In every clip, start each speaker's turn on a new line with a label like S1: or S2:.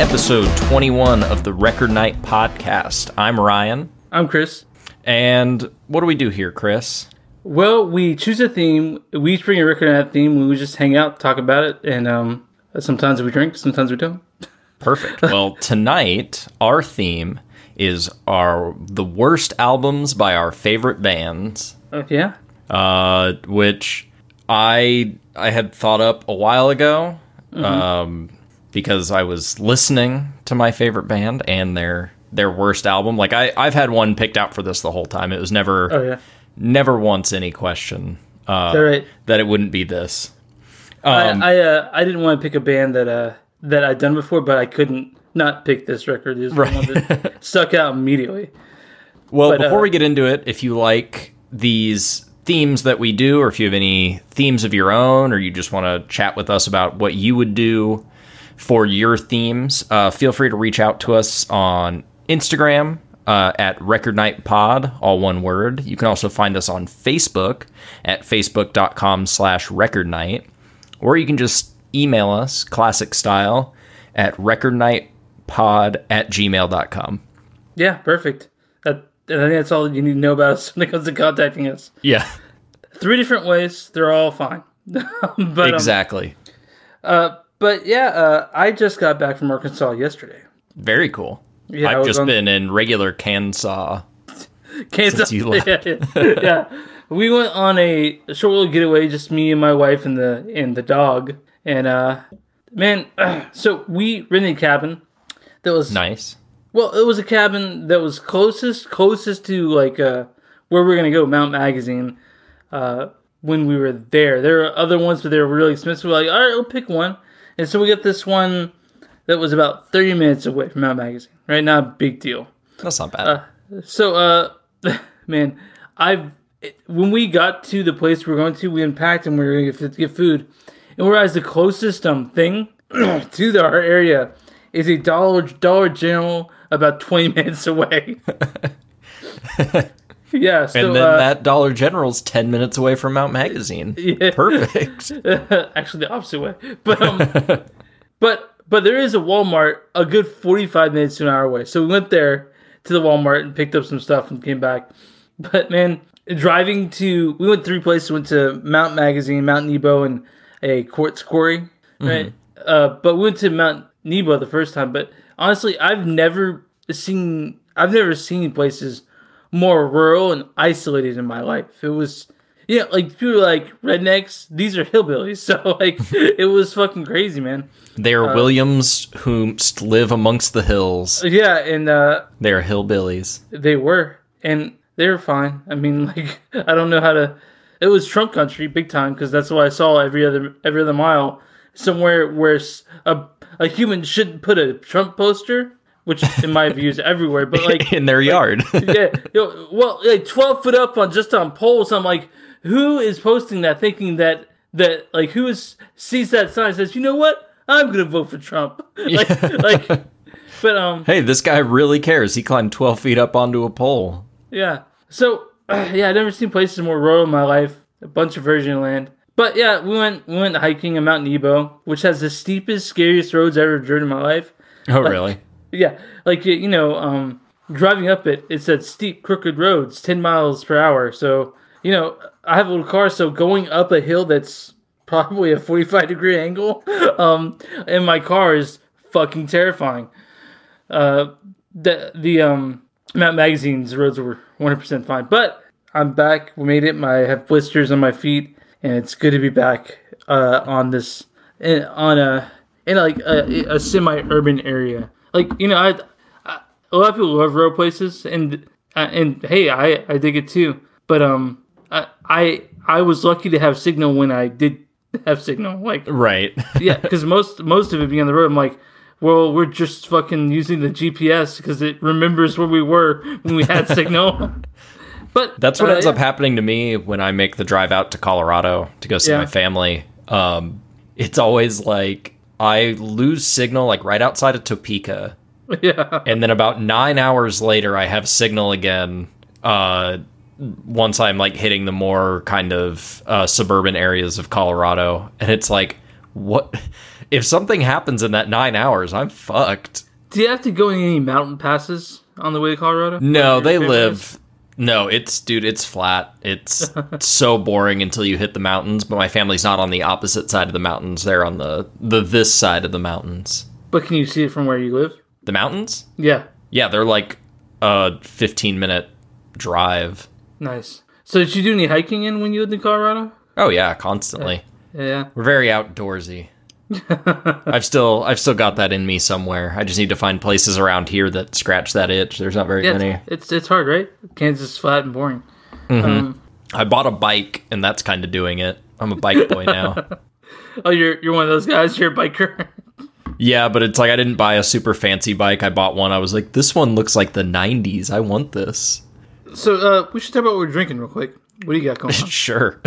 S1: episode 21 of the Record Night podcast. I'm Ryan,
S2: I'm Chris.
S1: and what do we do here, Chris?
S2: Well, we choose a theme. We each bring a record night theme. We just hang out, talk about it, and um, sometimes we drink, sometimes we don't.
S1: Perfect. well, tonight our theme is our the worst albums by our favorite bands,
S2: Uh, yeah.
S1: uh, which I I had thought up a while ago, um, because I was listening to my favorite band and their their worst album. Like I I've had one picked out for this the whole time. It was never
S2: Oh yeah.
S1: never once any question uh,
S2: that right?
S1: that it wouldn't be this. Um,
S2: I I, uh, I didn't want to pick a band that uh that I'd done before, but I couldn't not pick this record. This
S1: Right.
S2: that stuck out immediately.
S1: Well,
S2: But,
S1: before
S2: uh,
S1: we get into it, if you like these themes that we do, or if you have any themes of your own, or you just want to chat with us about what you would do for your themes, uh, feel free to reach out to us on Instagram uh, at Record Night Pod, all one word. You can also find us on Facebook at facebook.com slash record night, or you can just email us, classic style, at recordnightpod at gmail.com.
S2: Yeah, perfect. That I think that's all you need to know about us when it comes to contacting us.
S1: Yeah,
S2: Three different ways. They're all fine. but um,
S1: exactly.
S2: But yeah, uh, I just got back from Arkansas yesterday.
S1: Very cool.
S2: Yeah,
S1: I've just
S2: on-
S1: been in regular Kansas.
S2: Kansas.
S1: you left.
S2: yeah, yeah. We went on a short little getaway, just me and my wife and the and the dog. And uh, man, so we rented a cabin that was
S1: Nice.
S2: well, it was a cabin that was closest closest to like uh where we are gonna go, Mount Magazine. Uh, when we were there, there are other ones, but they were really expensive. We're like, all right, we'll pick one. And so we got this one that was about thirty minutes away from Mount Magazine. Right, not a big deal.
S1: That's not bad.
S2: So, uh, man, I've when we got to the place we were going to, we unpacked and we were going to get food, and we realized the closest um thing to the, our area is a Dollar Dollar General about twenty minutes away. yeah, so
S1: and then
S2: uh,
S1: that Dollar General's 10 minutes away from Mount Magazine.
S2: Yeah.
S1: Perfect.
S2: actually the opposite way, but um, but but there is a Walmart a good forty five minutes to an hour away. So we went there to the Walmart and picked up some stuff and came back. But man, driving to we went three places. Went to Mount Magazine, Mount Nebo, and a quartz quarry. Right, uh, but we went to Mount Nebo the first time. But honestly, I've never seen I've never seen places more rural and isolated in my life. It was yeah, like people like rednecks. These are hillbillies. So like it was fucking crazy, man.
S1: They
S2: Uh,
S1: are Williams who live amongst the hills.
S2: Yeah, and uh,
S1: They are hillbillies.
S2: they were, and they were fine. I mean, like I don't know how to. It was Trump country, big time, because that's what I saw every other every other mile. Somewhere where a a human shouldn't put a Trump poster, which in my view is everywhere. But like
S1: in their yard.
S2: yeah, yo, well, like twelve foot up on just on poles. I'm like, who is posting that, thinking that that like who is sees that sign and says, you know what, I'm gonna vote for Trump. like, like, but um,
S1: hey, this guy really cares. He climbed 12 feet up onto a pole.
S2: yeah. So yeah, I've never seen places more rural in my life. A bunch of virgin land. But yeah, we went we went hiking in Mount Nebo, which has the steepest, scariest roads I ever driven in my life.
S1: Oh, really?
S2: Yeah, like you know, um, driving up it, it said steep, crooked roads, ten miles per hour. So you know, I have a little car, so going up a hill that's probably a forty-five degree angle, um, in my car is fucking terrifying. Uh, the the um Mount Magazine's roads were one hundred percent fine, but I'm back. We made it. My, I have blisters on my feet, and it's good to be back uh, on this in, on a in like a, a semi-urban area. Like you know, I, I a lot of people love road places, and uh, and hey, I I dig it too. But um, I I, I was lucky to have signal when I did have signal. Like
S1: Right.
S2: yeah, because most most of it being on the road, I'm like, well, we're just fucking using the GPS because it remembers where we were when we had signal. But
S1: That's what
S2: uh,
S1: ends
S2: yeah.
S1: up happening to me when I make the drive out to Colorado to go see
S2: Yeah.
S1: my family. Um, it's always like I lose signal like right outside of Topeka,
S2: Yeah,
S1: and then about nine hours later, I have signal again. Uh, once I'm like hitting the more kind of uh, suburban areas of Colorado, and it's like, what if something happens in that nine hours? I'm fucked.
S2: Do you have to go in any mountain passes on the way to Colorado?
S1: No, they live.
S2: is?
S1: No, it's dude, it's flat. It's so boring until you hit the mountains. But my family's not on the opposite side of the mountains. They're on the the this side of the mountains.
S2: But can you see it from where you live?
S1: The mountains?
S2: Yeah,
S1: Yeah, they're like a 15 minute drive.
S2: nice. So did you do any hiking in when you lived in Colorado?
S1: Oh yeah, constantly.
S2: Yeah.
S1: We're very outdoorsy. I've still I've still got that in me somewhere. I just need to find places around here that scratch that itch. There's not very
S2: Yeah,
S1: many.
S2: it's, it's hard, right? Kansas is flat and boring. Um,
S1: I bought a bike and that's kind of doing it. I'm a bike boy now.
S2: oh, you're you're one of those guys. You're a biker.
S1: yeah, but it's like I didn't buy a super fancy bike. I bought one. I was like, this one looks like the 90s. I want this.
S2: so uh, we should talk about what we're drinking real quick. What do you got going on?
S1: Sure.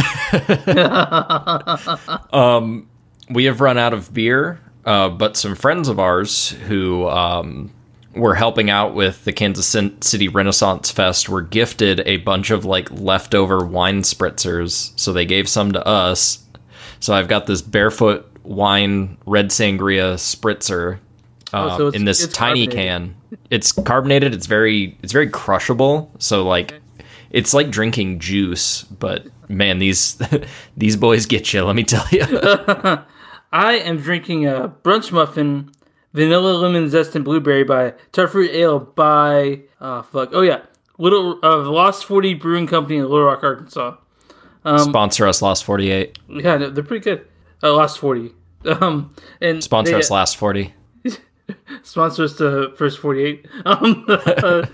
S1: um, we have run out of beer, uh, but some friends of ours who um, were helping out with the Kansas City Renaissance Fest were gifted a bunch of like leftover wine spritzers. So they gave some to us. So I've got this barefoot wine red sangria spritzer.
S2: Oh,
S1: um,
S2: so
S1: in this tiny
S2: carbonated.
S1: can. It's carbonated. It's very it's very crushable. So like it's like drinking juice, but man, these these boys get you. Let me tell you.
S2: I am drinking a brunch muffin, vanilla lemon zest and blueberry by Tarfruit Ale by uh fuck oh yeah Little uh, Lost Forty Brewing Company in Little Rock, Arkansas.
S1: Sponsor us, Lost Forty Eight.
S2: Yeah, no, they're pretty good. Uh, Lost Forty. Um, and
S1: Sponsor
S2: they-
S1: us, Last Forty.
S2: sponsor us to first 48 um uh,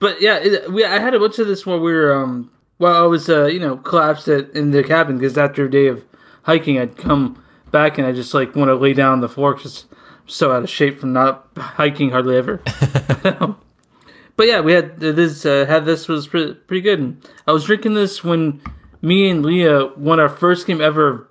S2: but yeah it, we i had a bunch of this where we were um while i was uh you know collapsed at, in the cabin because after a day of hiking i'd come back and i just like want to lay down on the floor because i'm so out of shape from not hiking hardly ever but yeah we had this uh, had this was pretty, pretty good and i was drinking this when me and leah won our first game ever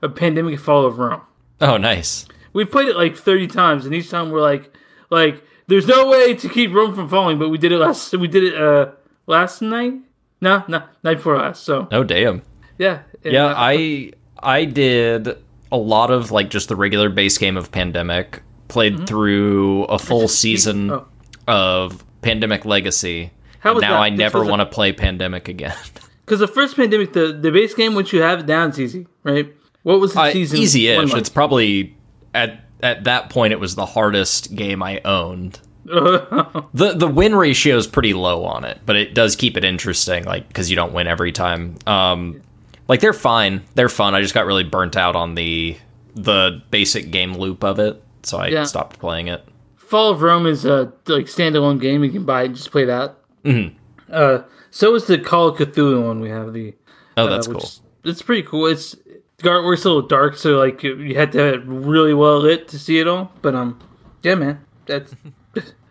S2: of pandemic fall of rome
S1: Oh, nice.
S2: We've played it like 30 times, and each time we're like, like, there's no way to keep Rome from falling, but we did it last. We did it uh last night. No, no, night before last. So
S1: Oh, damn.
S2: yeah,
S1: Yeah,
S2: uh,
S1: I I did a lot of like just the regular base game of Pandemic. Played through a full season
S2: oh.
S1: of Pandemic Legacy.
S2: How was
S1: now
S2: that?
S1: I
S2: This
S1: never want to play Pandemic again.
S2: because the first pandemic, the the base game, once you have it down, it's easy, right? What was the
S1: Uh,
S2: season?
S1: easy-ish. It's probably at at that point it was the hardest game I owned. The the win ratio is pretty low on it, but it does keep it interesting, like because you don't win every time. Um, like they're fine, they're fun. I just got really burnt out on the the basic game loop of it, so I
S2: Yeah.
S1: stopped playing it.
S2: Fall of Rome is a like standalone game. You can buy and just play that. Mm-hmm. Uh, so is the Call of Cthulhu one. We have the
S1: Oh,
S2: uh,
S1: that's
S2: which
S1: cool.
S2: is- It's pretty cool. It's the artwork's a little dark, so like you- you had to have it really well lit to see it all. But um, yeah, man, that's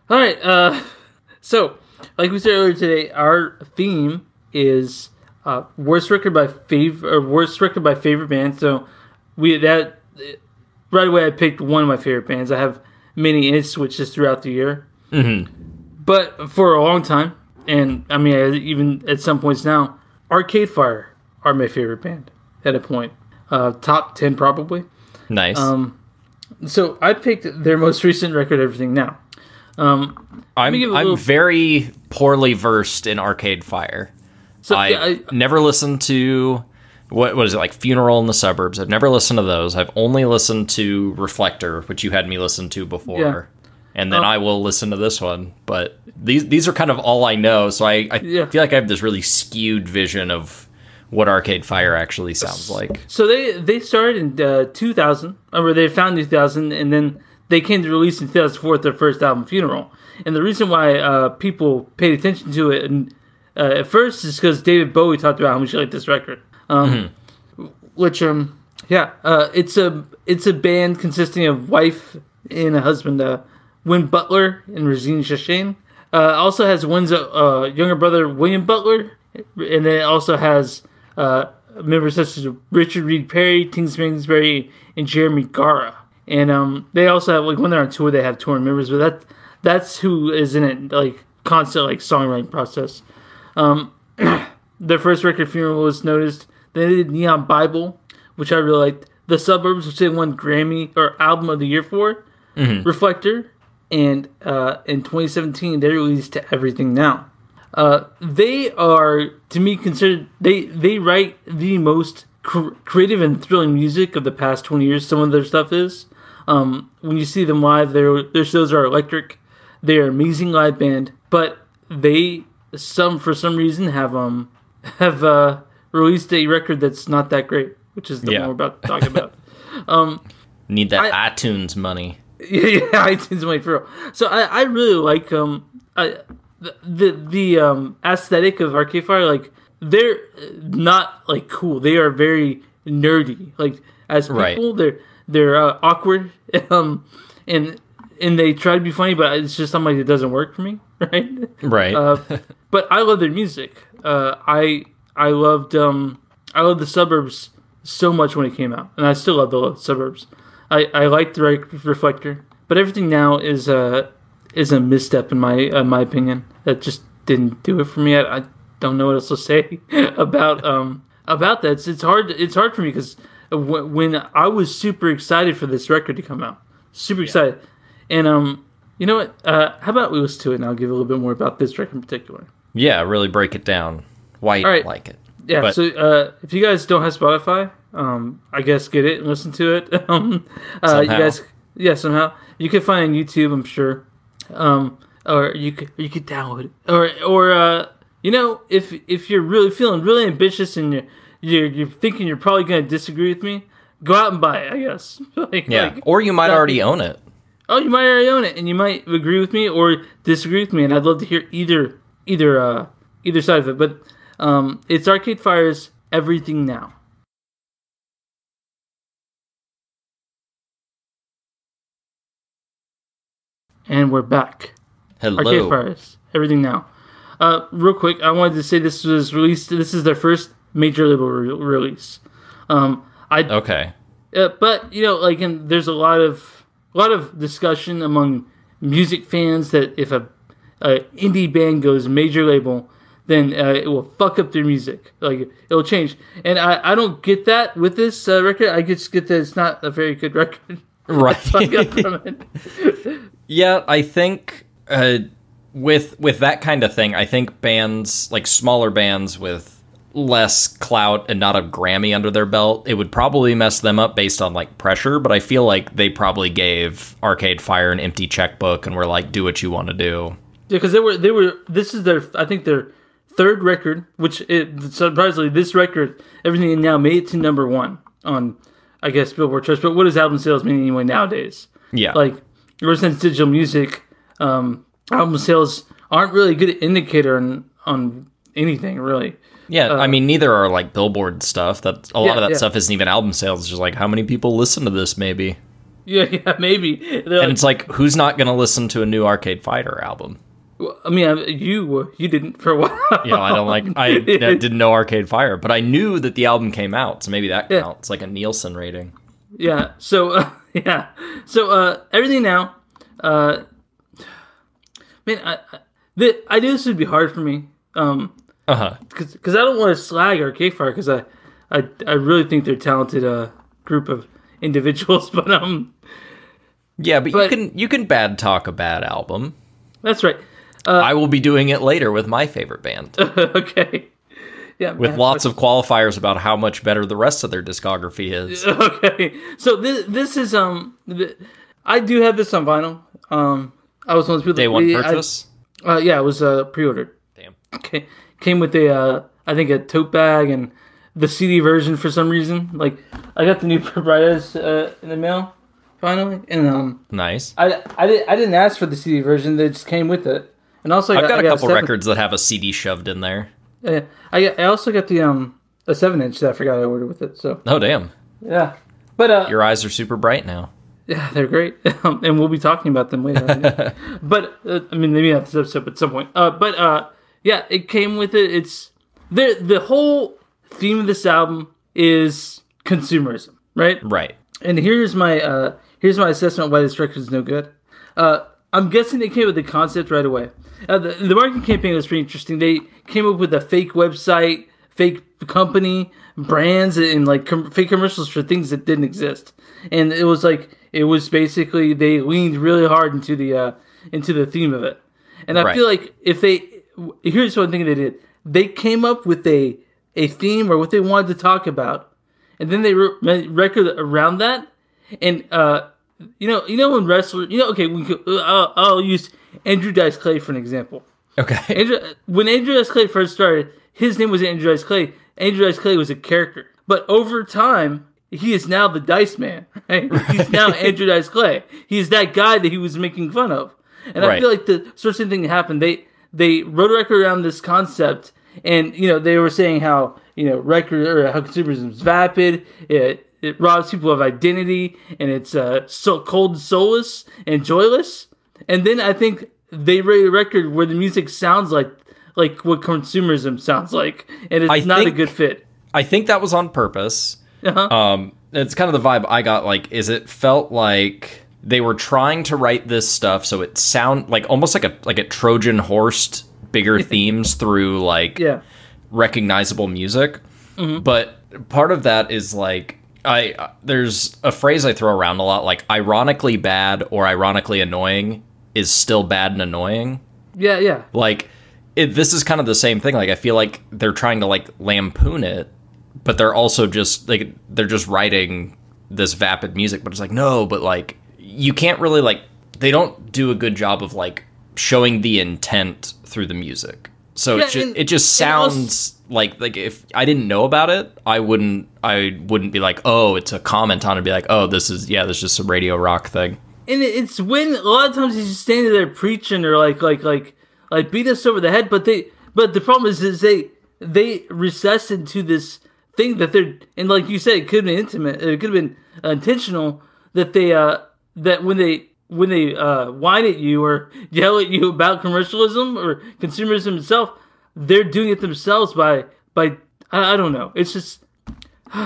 S2: all right. Uh, so like we said earlier today, our theme is uh worst record by favorite or worst record by favorite band. So we that right away I picked one of my favorite bands. I have many and it switches throughout the year. But for a long time, and I mean, I- even at some points now, Arcade Fire are my favorite band at a point. Uh, top 10 probably.
S1: Nice.
S2: Um, So I picked their most recent record, Everything Now.
S1: I'm
S2: give a
S1: I'm
S2: little-
S1: very poorly versed in Arcade Fire.
S2: So
S1: I,
S2: yeah, I,
S1: never listened to what was it like Funeral in the Suburbs. I've never listened to those. I've only listened to Reflector, which you had me listen to before.
S2: Yeah.
S1: And then
S2: Oh.
S1: I will listen to this one, but these these are kind of all I know. So I, I
S2: Yeah.
S1: feel like I have this really skewed vision of what Arcade Fire actually sounds like.
S2: so they they started in uh, 2000, or they found 2000, and then they came to release in 2004 their first album, Funeral. And the reason why uh, people paid attention to it and, uh, at first is because David Bowie talked about how much he liked this record. Um, Which, um, yeah, uh, it's a it's a band consisting of wife and a husband, uh, Win Butler and Régine Chassagne. Uh, also has Win's uh, younger brother William Butler, and then it also has uh, members such as Richard Reed Parry, Tim Kingsbury, and Jeremy Gara. And um, they also have like when they're on tour, they have touring members, but that that's who is in it, like constant like songwriting process. Um, their first record, Funeral, was noticed. They did Neon Bible, which I really liked. the suburbs, which they won Grammy or Album of the Year for, Reflector, and uh, in 2017 they released to Everything Now. Uh, they are, to me, considered they they write the most cr- creative and thrilling music of the past 20 years. Some of their stuff is. Um, when you see them live, their their shows are electric. They are amazing live band, but they some for some reason have um have uh, released a record that's not that great, which is the
S1: Yeah.
S2: one we're about to talk about.
S1: Need that
S2: I-
S1: iTunes money.
S2: yeah, yeah, iTunes money for real. So I, I really like um I, the the the um aesthetic of Arcade Fire. Like they're not like cool. They are very nerdy. Like as people,
S1: Right.
S2: they're they're uh, awkward. Um, and and they try to be funny, but it's just something that doesn't work for me. Right.
S1: Right.
S2: Uh, but I love their music. Uh, I I loved um I loved the suburbs so much when it came out, and I still love the suburbs. I I liked the Re- reflector, but everything now is a is a misstep in my uh, my opinion. That just didn't do it for me. I, I don't know what else to say about um about that. It's, it's hard it's hard for me because when, I was super excited for this record to come out, super excited, and um. You know what? Uh, how about we listen to it and I'll give a little bit more about this record in particular.
S1: yeah, really break it down. Why you
S2: right.
S1: like it.
S2: Yeah.
S1: But-
S2: so uh, if you guys don't have Spotify, um, I guess get it and listen to it. um, uh, you guys, yeah, somehow you can find it on YouTube, I'm sure. Um, or you could you could download it, or or uh, you know, if if you're really feeling really ambitious and you're you're, you're thinking you're probably gonna disagree with me, go out and buy it. I guess. like,
S1: Yeah.
S2: like-
S1: or you might already own it.
S2: oh, you might already own it, and you might agree with me or disagree with me, and I'd love to hear either either uh, either side of it. But um, it's Arcade Fire's Everything Now. And we're back.
S1: Hello.
S2: Arcade Fire's Everything Now. Uh, real quick, I wanted to say this was released. This is their first major label re- release. Um, I
S1: Okay.
S2: uh, but you know, like, and there's a lot of a lot of discussion among music fans that if a, a indie band goes major label, then uh, it will fuck up their music. Like it'll change, and I, I don't get that with this uh, record. I just get that it's not a very good record.
S1: Right.
S2: Fuck up from it.
S1: Yeah, I think uh, with with that kind of thing, I think bands like smaller bands with less clout and not a Grammy under their belt, it would probably mess them up based on like pressure. But I feel like they probably gave Arcade Fire an empty checkbook and were like, "Do what you want to do."
S2: Yeah, because they were they were. This is their I think their third record, which it, surprisingly this record everything now made it to number one on I guess Billboard charts. But what does album sales mean anyway nowadays?
S1: Yeah,
S2: Like ever since digital music, um, album sales aren't really a good indicator on on anything really.
S1: Yeah. I mean, neither are like Billboard stuff. That a lot
S2: Yeah,
S1: of that
S2: yeah.
S1: stuff isn't even album sales. It's just like how many people listen to this, maybe.
S2: Yeah, yeah, maybe. They're
S1: And
S2: like,
S1: it's like, who's not going to listen to a new Arcade Fire album?
S2: I mean, you you didn't for a while.
S1: You know, I don't like. I didn't know Arcade Fire, but I knew that the album came out, so maybe that
S2: Yeah.
S1: counts, like a Nielsen rating.
S2: Yeah. So uh, yeah. So uh, everything now. Uh, man, I, I, the, I knew this would be hard for me. Um,
S1: Uh huh.
S2: because I don't want to slag Arcade Fire because I, I I really think they're talented uh group of individuals. But um,
S1: Yeah, but,
S2: But-
S1: you can you can bad talk a bad album.
S2: that's right.
S1: I will be doing it later with my favorite band,
S2: okay. Yeah.
S1: with
S2: man.
S1: lots of qualifiers about how much better the rest of their discography is.
S2: Okay. So this this is um, th- I do have this on vinyl. Um, I was one of those people.
S1: Day one
S2: I-
S1: purchase.
S2: uh, yeah, it was uh pre-ordered.
S1: Damn.
S2: Okay, came with a uh, I think a tote bag and the CD version for some reason. Like I got the new Probritas uh, in the mail finally, and um,
S1: Nice.
S2: I I didn't I didn't ask for the CD version. They just came with it, and also I
S1: I've got
S2: I
S1: a couple
S2: seven-
S1: records that have a CD shoved in there.
S2: Yeah, I I also got the um a seven inch that I forgot I ordered with it. So
S1: Oh damn,
S2: yeah, but uh,
S1: your eyes are super bright now.
S2: Yeah, they're great, um, and we'll be talking about them later. But uh, I mean, maybe not this episode, but at some point. Uh, but uh, yeah, it came with it. It's the the whole theme of this album is consumerism, right?
S1: Right.
S2: And here's my uh, here's my assessment why this record is no good. Uh, I'm guessing they came with the concept right away. Uh, the, the marketing campaign was pretty interesting. They came up with a fake website, fake company brands and like com- fake commercials for things that didn't exist. And it was like it was basically they leaned really hard into the uh, into the theme of it. And I
S1: Right.
S2: feel like if they here's one thing they did they came up with a a theme or what they wanted to talk about, and then they wrote a record around that. And uh, you know, you know when wrestlers, you know, okay, we could, uh, I'll, I'll use Andrew Dice Clay for an example.
S1: Okay.
S2: Andrew, when Andrew Dice Clay first started, his name was Andrew Dice Clay. Andrew Dice Clay was a character, but over time, he is now the Dice Man. Right? He's now Andrew Dice Clay. He's that guy that he was making fun of, and I feel like the sort of same thing that happened. They they wrote a record around this concept, and you know they were saying how you know record or how consumerism is vapid. It it robs people of identity, and it's uh, so cold, and soulless, and joyless. And then I think they wrote a record where the music sounds like like what consumerism sounds like, and it's
S1: I
S2: not a good fit.
S1: I think that was on purpose.
S2: Uh-huh.
S1: Um, it's kind of the vibe I got. Like, is it felt like they were trying to write this stuff so it sound like almost like a like a Trojan horsed bigger themes through like
S2: yeah,
S1: recognizable music. Mm-hmm. But part of that is like I there's a phrase I throw around a lot like ironically bad or ironically annoying is still bad and annoying.
S2: yeah, yeah.
S1: Like it, this is kind of the same thing. Like I feel like they're trying to like lampoon it, but they're also just like they're just writing this vapid music. But it's like no, but like you can't really like they don't do a good job of like showing the intent through the music. So
S2: Yeah,
S1: it just
S2: and-
S1: it just
S2: and also-
S1: sounds like like if I didn't know about it, I wouldn't I wouldn't be like oh it's a comment on it. Be like oh this is yeah this is just a radio rock thing.
S2: and it's when a lot of times he's just standing there preaching or like like like like beat us over the head but they but the problem is is they they recess into this thing that they're and like you said it could have been intimate it could have been uh, intentional that they uh that when they when they uh whine at you or yell at you about commercialism or consumerism itself they're doing it themselves by by I, I don't know it's just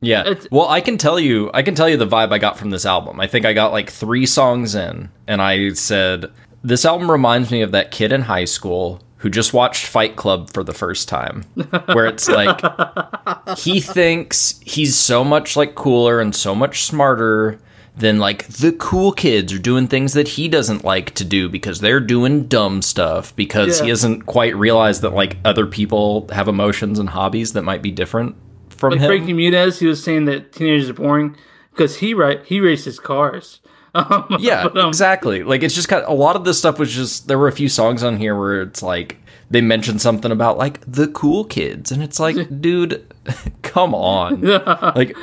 S1: Yeah.
S2: It's-
S1: well, I can tell you, I can tell you the vibe I got from this album. I think I got like three songs in, and I said, "This album reminds me of that kid in high school who just watched Fight Club for the first time, where it's like he thinks he's so much like cooler and so much smarter." Than like the cool kids are doing things that he doesn't like to do because they're doing dumb stuff because he hasn't quite realized that like other people have emotions and hobbies that might be different from
S2: like
S1: him.
S2: Frankie Muniz he was saying that teenagers are boring because he right he races cars um,
S1: Yeah,
S2: but, um,
S1: exactly. Like it's just kind of, a lot of this stuff was just there were a few songs on here where it's like they mentioned something about like the cool kids and it's like dude come on. like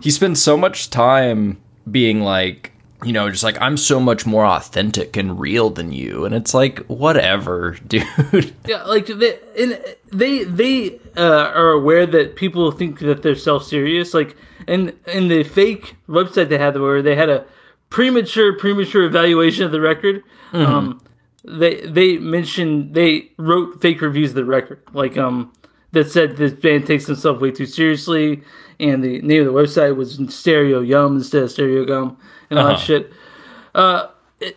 S1: he spends so much time being like you know just like I'm so much more authentic and real than you and it's like whatever dude.
S2: Yeah, like they and they they uh, are aware that people think that they're self serious. Like in in the fake website they had where they had a premature premature evaluation of the record. Um, they they mentioned they wrote fake reviews of the record, like um that said this band takes themselves way too seriously, and the name of the website was Stereo Yum instead of Stereogum and all that
S1: Uh-huh.
S2: shit. Uh,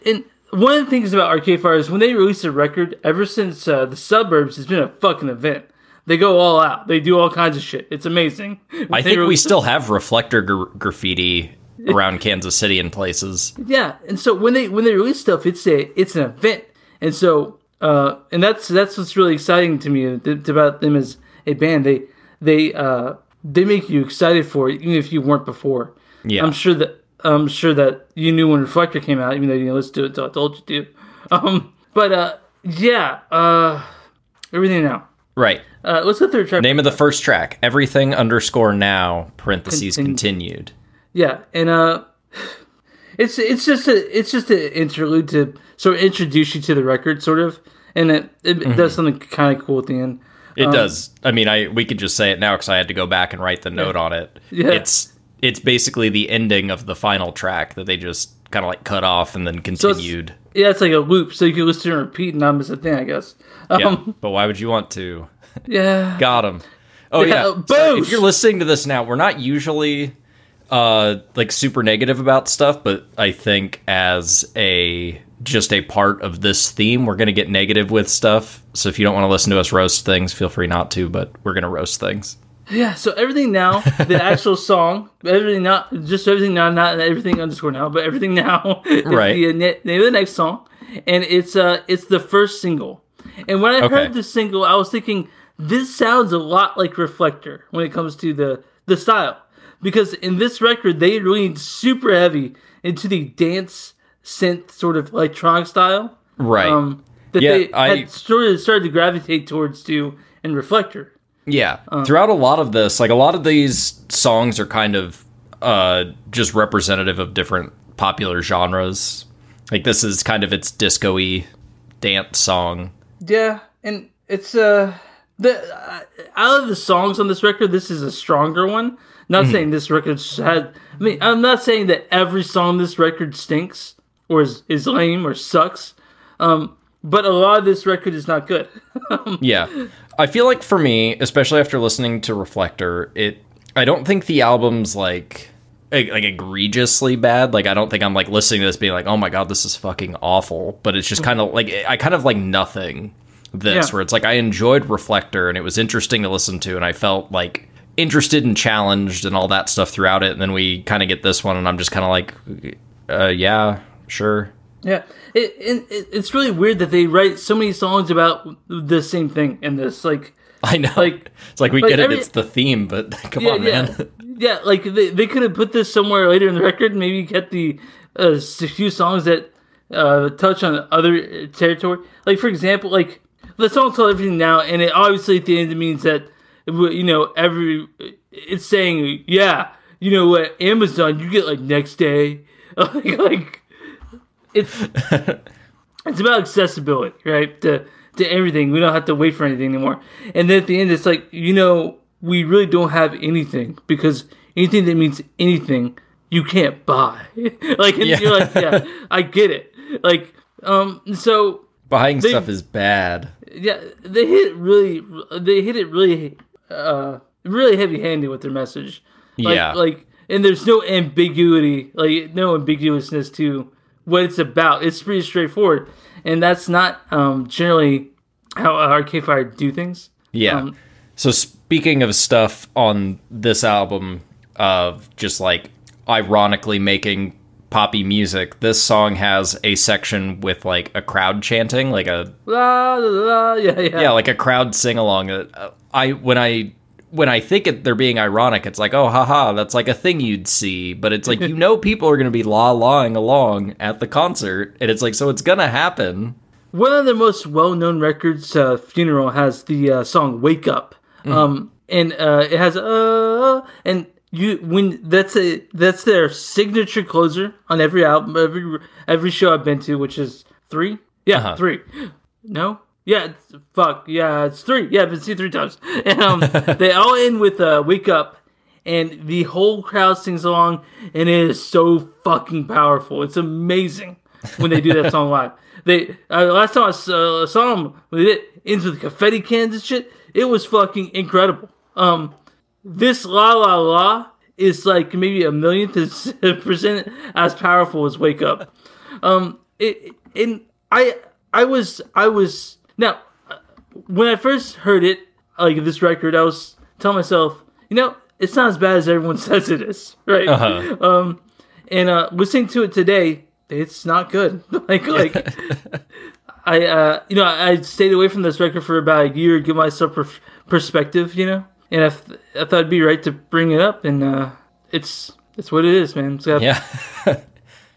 S2: and one of the things about Arcade Fire is when they release a record, ever since uh, the suburbs, it's been a fucking event. They go all out. They do all kinds of shit. It's amazing.
S1: I
S2: They
S1: think we still have reflector gr- graffiti around Kansas City in places.
S2: yeah. And so when they when they release stuff, it's a it's an event. And so uh, and that's that's what's really exciting to me about them as a band. They they uh, they make you excited for it, even if you weren't before.
S1: Yeah.
S2: I'm sure that I'm sure that you knew when Reflector came out, even though you know, let's do it until I told you to. Um, but uh, yeah, uh, everything now.
S1: Right.
S2: Uh, what's the third track?
S1: Name of the first track: everything underscore now parentheses
S2: Continu-
S1: continued.
S2: Yeah, and uh, it's it's just a it's just an interlude to sort of introduce you to the record, sort of, and it, it
S1: Mm-hmm.
S2: does something kind of cool at the end.
S1: It does. I mean, I we could just say it now because I had to go back and write the note on it.
S2: Yeah.
S1: It's it's basically the ending of the final track that they just kind of like cut off and then
S2: it's-
S1: continued.
S2: Yeah, it's like a loop, so you can listen and repeat and not miss a thing, I guess. Um,
S1: yeah, but why would you want to?
S2: yeah.
S1: Got him. Oh
S2: Yeah,
S1: yeah.
S2: uh,
S1: Sorry, if you're listening to this now, we're not usually uh like super negative about stuff, but I think as a just a part of this theme. We're going to get negative with stuff. So if you don't want to listen to us roast things, feel free not to, but we're going to roast things.
S2: Yeah, so everything now, the actual song, everything not just everything now, not everything underscore now, but everything now
S1: Right.
S2: the uh, name of the next song, and it's uh it's the first single. And when I
S1: Okay.
S2: heard the single, I was thinking this sounds a lot like Reflector when it comes to the the style, because in this record they leaned super heavy into the dance synth sort of electronic style
S1: Right.
S2: um, that
S1: Yeah,
S2: they
S1: I-
S2: had sort of started to gravitate towards too in Reflector.
S1: Yeah.
S2: Uh.
S1: Throughout a lot of this, like a lot of these songs are kind of uh just representative of different popular genres. Like this is kind of its disco-y dance song.
S2: Yeah, and it's uh the uh, out of the songs on this record, this is a stronger one. Not saying this record had. I mean, I'm not saying that every song on this record stinks or is, is lame or sucks. Um, but a lot of this record is not good.
S1: Yeah. I feel like for me, especially after listening to Reflector, it I don't think the album's like like like egregiously bad. Like I don't think I'm like listening to this being like, "Oh my god, this is fucking awful." But it's just kind of like I kind of like nothing this
S2: Yeah.
S1: where it's like I enjoyed Reflector and it was interesting to listen to and I felt like interested and challenged and all that stuff throughout it and then we kind of get this one and I'm just kind of like uh yeah, sure.
S2: yeah, it, it, it it's really weird that they write so many songs about the same thing in this. Like,
S1: I know.
S2: Like-
S1: it's like we
S2: like
S1: get
S2: every-
S1: it, it's the theme, but come
S2: yeah,
S1: on,
S2: yeah,
S1: man.
S2: yeah. Like they, they could have put this somewhere later in the record. Maybe get the uh, few songs that uh, touch on other territory. Like for example, like the song called "Everything Now," and it obviously at the end it means that you know every it's saying yeah, you know what Amazon you get like next day, like like it's it's about accessibility, right? To to everything. We don't have to wait for anything anymore. And then at the end, it's like you know we really don't have anything because anything that means anything you can't buy. like and
S1: Yeah.
S2: you're like, yeah, I get it. Like um, so
S1: Buying stuff is bad.
S2: yeah, they hit really, they hit it really, uh, really heavy handed with their message. Like,
S1: Yeah.
S2: like, and there's no ambiguity, like no ambiguousness to what it's about. It's pretty straightforward, and that's not um, generally how Arcade Fire do things.
S1: Yeah.
S2: Um,
S1: so speaking of stuff on this album of just like ironically making poppy music, this song has a section with like a crowd chanting, like a
S2: La la la, yeah, yeah,
S1: yeah, like a crowd sing along. Uh, I when I when I think it, they're being ironic, it's like, oh, haha, that's like a thing you'd see. But it's like you know people are going to be la lawing along at the concert, and it's like so it's gonna happen.
S2: One of the most well-known records, uh, "Funeral," has the uh, song "Wake Up," um, and uh, it has uh, and you when that's a that's their signature closer on every album, every every show I've been to, which is three, yeah,
S1: Uh-huh.
S2: three, no, yeah, it's, fuck, yeah, it's three, yeah, I've been seen three times, and um, they all end with uh, "Wake Up." And the whole crowd sings along, and it is so fucking powerful. It's amazing when they do that song live. They uh, last time I saw, saw them, they did ends with confetti cans and shit. It was fucking incredible. Um, this la la la is like maybe a millionth percent as powerful as wake up. Um, it and I I was I was now when I first heard it like this record, I was telling myself, you know, it's not as bad as everyone says it is, right?
S1: Uh-huh.
S2: and uh listening to it today it's not good like like i uh you know i stayed away from this record for about a year to give myself per- perspective you know and I, th- I thought it'd be right to bring it up and uh it's it's what it is man it's got,
S1: Yeah.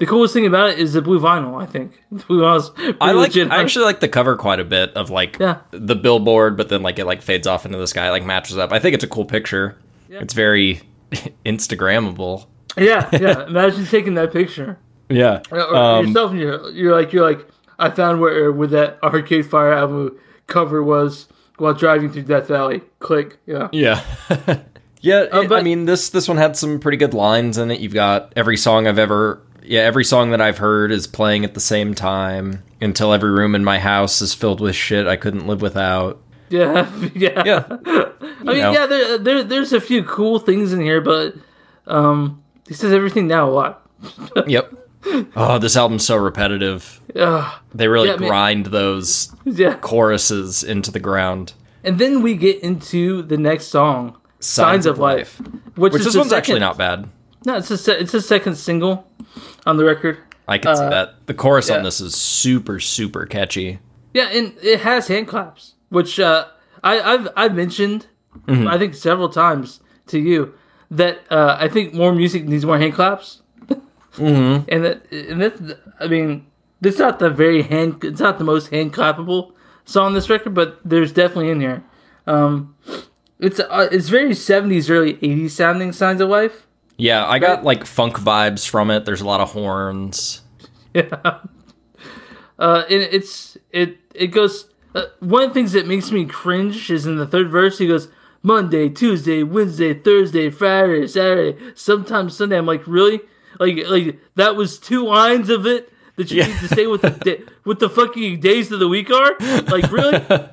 S2: the coolest thing about it is the blue vinyl i think the blue vinyl's
S1: I like.
S2: legit.
S1: I actually like the cover quite a bit of like
S2: Yeah.
S1: the billboard, but then like it like fades off into the sky, like matches up. I think it's a cool picture. Yeah. It's very Instagrammable.
S2: yeah yeah imagine taking that picture
S1: Yeah.
S2: or
S1: Um,
S2: yourself and you're, you're like you're like i found where where that arcade fire album cover was while driving through death valley click yeah
S1: Yeah. yeah, it- I mean this this one had some pretty good lines in it. You've got every song I've ever yeah, every song that I've heard is playing at the same time until every room in my house is filled with shit I couldn't live without.
S2: Yeah, yeah.
S1: Yeah.
S2: I mean,
S1: know.
S2: yeah. There, there, there's a few cool things in here, but um, he says everything now a lot.
S1: yep. Oh, this album's so repetitive.
S2: Ugh.
S1: They really
S2: Yeah, man.
S1: grind those
S2: yeah.
S1: choruses into the ground.
S2: And then we get into the next song, "Signs, of, Life," which,
S1: Which
S2: is
S1: this one's actually not bad.
S2: No, it's a it's a second single on the record.
S1: I can see
S2: Uh,
S1: that. The chorus
S2: yeah.
S1: on this is super, super catchy.
S2: Yeah, and it has hand claps, which uh, I, I've I've mentioned
S1: Mm-hmm.
S2: I think several times to you that uh, I think more music needs more hand claps. mm-hmm. And that and this I mean this not the very hand it's not the most hand clappable song on this record, but there's definitely in here. Um, it's uh, it's very seventies, early eighties sounding signs of life.
S1: Yeah, I got like funk vibes from it. There's a lot of horns.
S2: Yeah. Uh, and it's it it goes. Uh, one of the things that makes me cringe is in the third verse. He goes Monday, Tuesday, Wednesday, Thursday, Friday, Saturday, sometimes Sunday. I'm like, really? Like like that was two lines of it that you
S1: Yeah.
S2: need to say with the da- what the fucking days of the week are? Like really?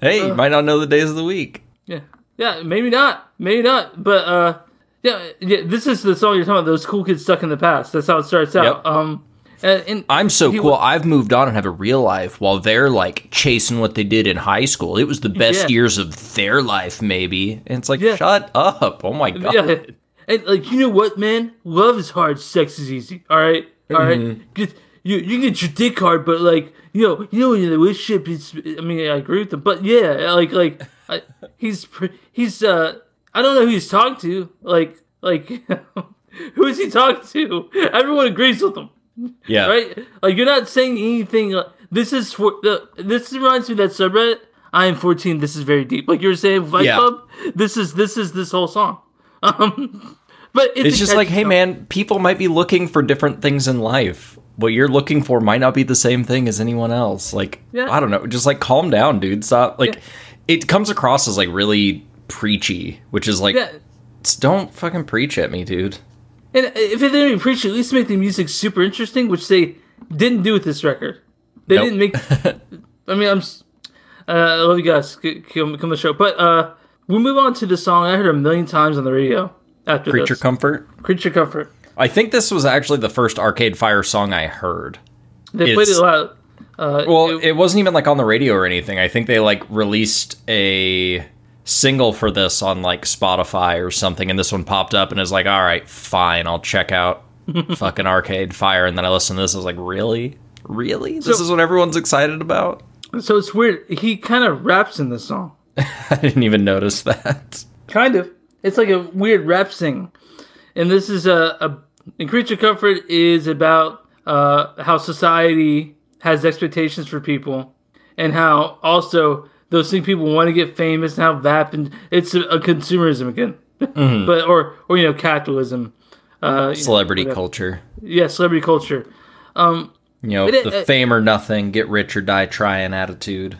S1: Hey,
S2: Uh.
S1: you might not know the days of the week.
S2: Yeah, yeah, maybe not, maybe not, but uh, yeah, yeah. This is the song you're talking about. Those cool kids stuck in the past. That's how it starts out.
S1: Yep.
S2: Um, and, and
S1: I'm so cool.
S2: wa-
S1: I've moved on and have a real life while they're like chasing what they did in high school. It was the best
S2: Yeah.
S1: years of their life, maybe. And it's like,
S2: Yeah.
S1: shut up. Oh my God.
S2: Yeah. And like you know what, man? Love is hard, sex is easy. All right, all right.
S1: Mm-hmm.
S2: Get you you get your dick hard, but like you know you know in the relationship, it's. I mean, I agree with them, but yeah, like like I, he's he's uh I don't know who he's talking to. Like like who is he talking to? Everyone agrees with him,
S1: Yeah.
S2: right? Like you're not saying anything. Like, this is for the. This reminds me of that subreddit. I am 14. This is very deep. Like you were saying, Fight
S1: Yeah.
S2: Club. This is this is this whole song. Um, but it's,
S1: It's just like, hey,
S2: song.
S1: man, people might be looking for different things in life. What you're looking for might not be the same thing as anyone else. Like,
S2: Yeah.
S1: I don't know. Just like calm down, dude. Stop. Like,
S2: Yeah.
S1: it comes across as like really preachy, which is like,
S2: Yeah,
S1: don't fucking preach at me, dude.
S2: and if they didn't even preach, at least make the music super interesting, which they didn't do with this record. They
S1: Nope.
S2: didn't make. I mean, I'm. Uh, I love you guys. Come, come to the show, but uh, we'll move on to the song I heard a million times on the radio after
S1: Creature
S2: this.
S1: comfort.
S2: Creature Comfort.
S1: I think this was actually the first Arcade Fire song I heard.
S2: They played it a lot. Uh,
S1: Well,
S2: it-
S1: it wasn't even like on the radio or anything. I think they like released a single for this on like Spotify or something, and this one popped up and is like, all right, fine, I'll check out fucking Arcade Fire. And then I listened to this, I was like, really? Really? This
S2: So-
S1: is what everyone's excited about?
S2: so it's weird. He kind of raps in this song.
S1: I didn't even notice that.
S2: Kind of. It's like a weird rap sing. And this is a, a and Creature Comfort is about uh, how society has expectations for people and how also those things people want to get famous and how vap and it's a, a consumerism again. but or or you know capitalism. Uh, you know,
S1: Celebrity culture.
S2: Yeah, celebrity culture.
S1: Um, You know,
S2: it-
S1: the
S2: it-
S1: fame or nothing, get rich or die trying attitude.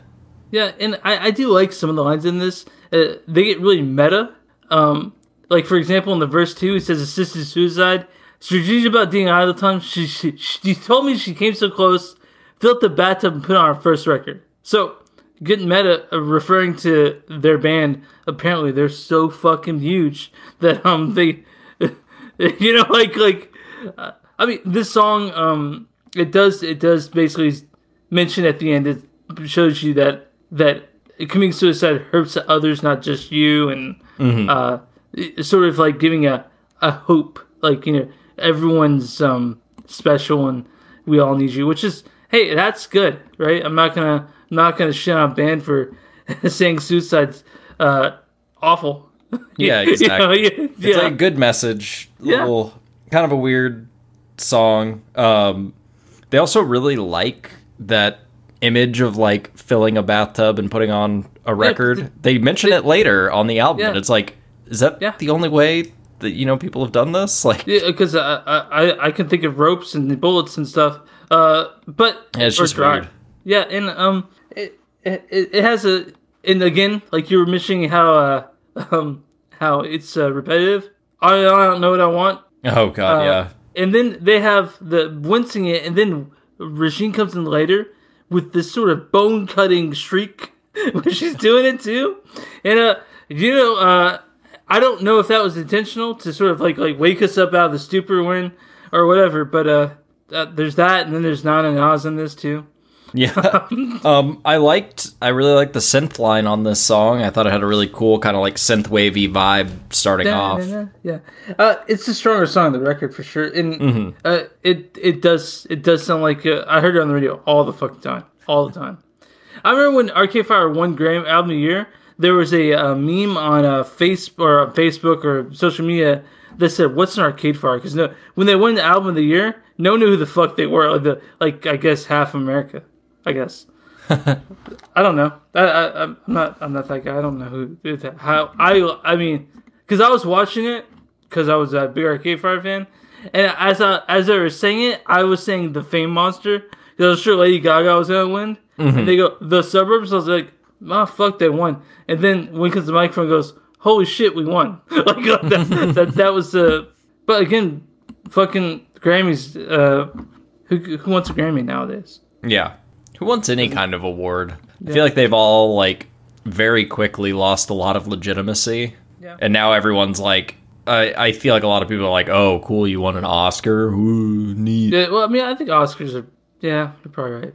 S2: Yeah, and I, I do like some of the lines in this. Uh, they get really meta. Um, like for example, in the verse two, he says assisted suicide. Strategy about being the time. She, she she told me she came so close, filled the bathtub and put on her first record. So getting meta, uh, referring to their band. Apparently, they're so fucking huge that um they, you know, like like. Uh, I mean, this song um it does it does basically mention at the end it shows you that that committing suicide hurts others, not just you, and uh, it's sort of like giving a a hope, like you know everyone's um special and we all need you, which is hey that's good, right? I'm not gonna I'm not gonna shit on band for saying suicide's uh awful.
S1: Yeah,
S2: You know,
S1: exactly.
S2: yeah,
S1: It's
S2: yeah.
S1: like a good message.
S2: Yeah.
S1: Little kind of a weird song. Um they also really like that image of like filling a bathtub and putting on a record.
S2: th-
S1: they mention it later on the album,
S2: Yeah.
S1: and it's like, is that
S2: Yeah.
S1: the only way that you know people have done this? Like,
S2: Yeah, because I, I I can think of ropes and bullets and stuff. Uh, but
S1: Yeah, it's just
S2: dry.
S1: weird.
S2: Yeah, and um, it, it has a and again like you were mentioning how uh um how it's uh, repetitive. I I don't know what I want.
S1: oh god,
S2: Uh,
S1: yeah,
S2: And then they have the wincing it, and then Regine comes in later with this sort of bone cutting shriek where she's doing it too. And uh, you know, uh, I don't know if that was intentional to sort of like like wake us up out of the stupor when or whatever, but uh, uh, there's that, and then there's Nana Nas in this too.
S1: Yeah. um, I liked, I really liked the synth line on this song. I thought it had a really cool kind of like synth wavy vibe starting off.
S2: Yeah, uh, it's a stronger song on the record for sure, and uh, it it does it does sound like uh, I heard it on the radio all the fucking time, all the time. I remember when Arcade Fire won Grammy Album of the Year. There was a, uh meme on uh, face or on Facebook or social media that said, "What's an Arcade Fire?" Because no, when they won the Album of the Year, no one knew who the fuck they were. Like, the, like I guess half America. I guess. I don't know. I, I, I'm not. I'm not that guy. I don't know who did that. How I. I mean, because I was watching it because I was a big Arcade Fire fan, and as I as they were saying it, I was saying the Fame Monster because I was sure Lady Gaga was gonna win. And they go the suburbs. I was like, oh fuck, they won. And then when comes the microphone goes, holy shit, we won. like that, that. That was Uh, but again, fucking Grammys. Uh, who who wants a Grammy nowadays?
S1: Yeah. Who wants any kind of award? I feel like they've all like very quickly lost a lot of legitimacy.
S2: Yeah.
S1: And now everyone's like I, I feel like a lot of people are like, "Oh, cool, you won an Oscar. Ooh, neat."
S2: Yeah, well, I mean, I think Oscars are. Yeah, you're probably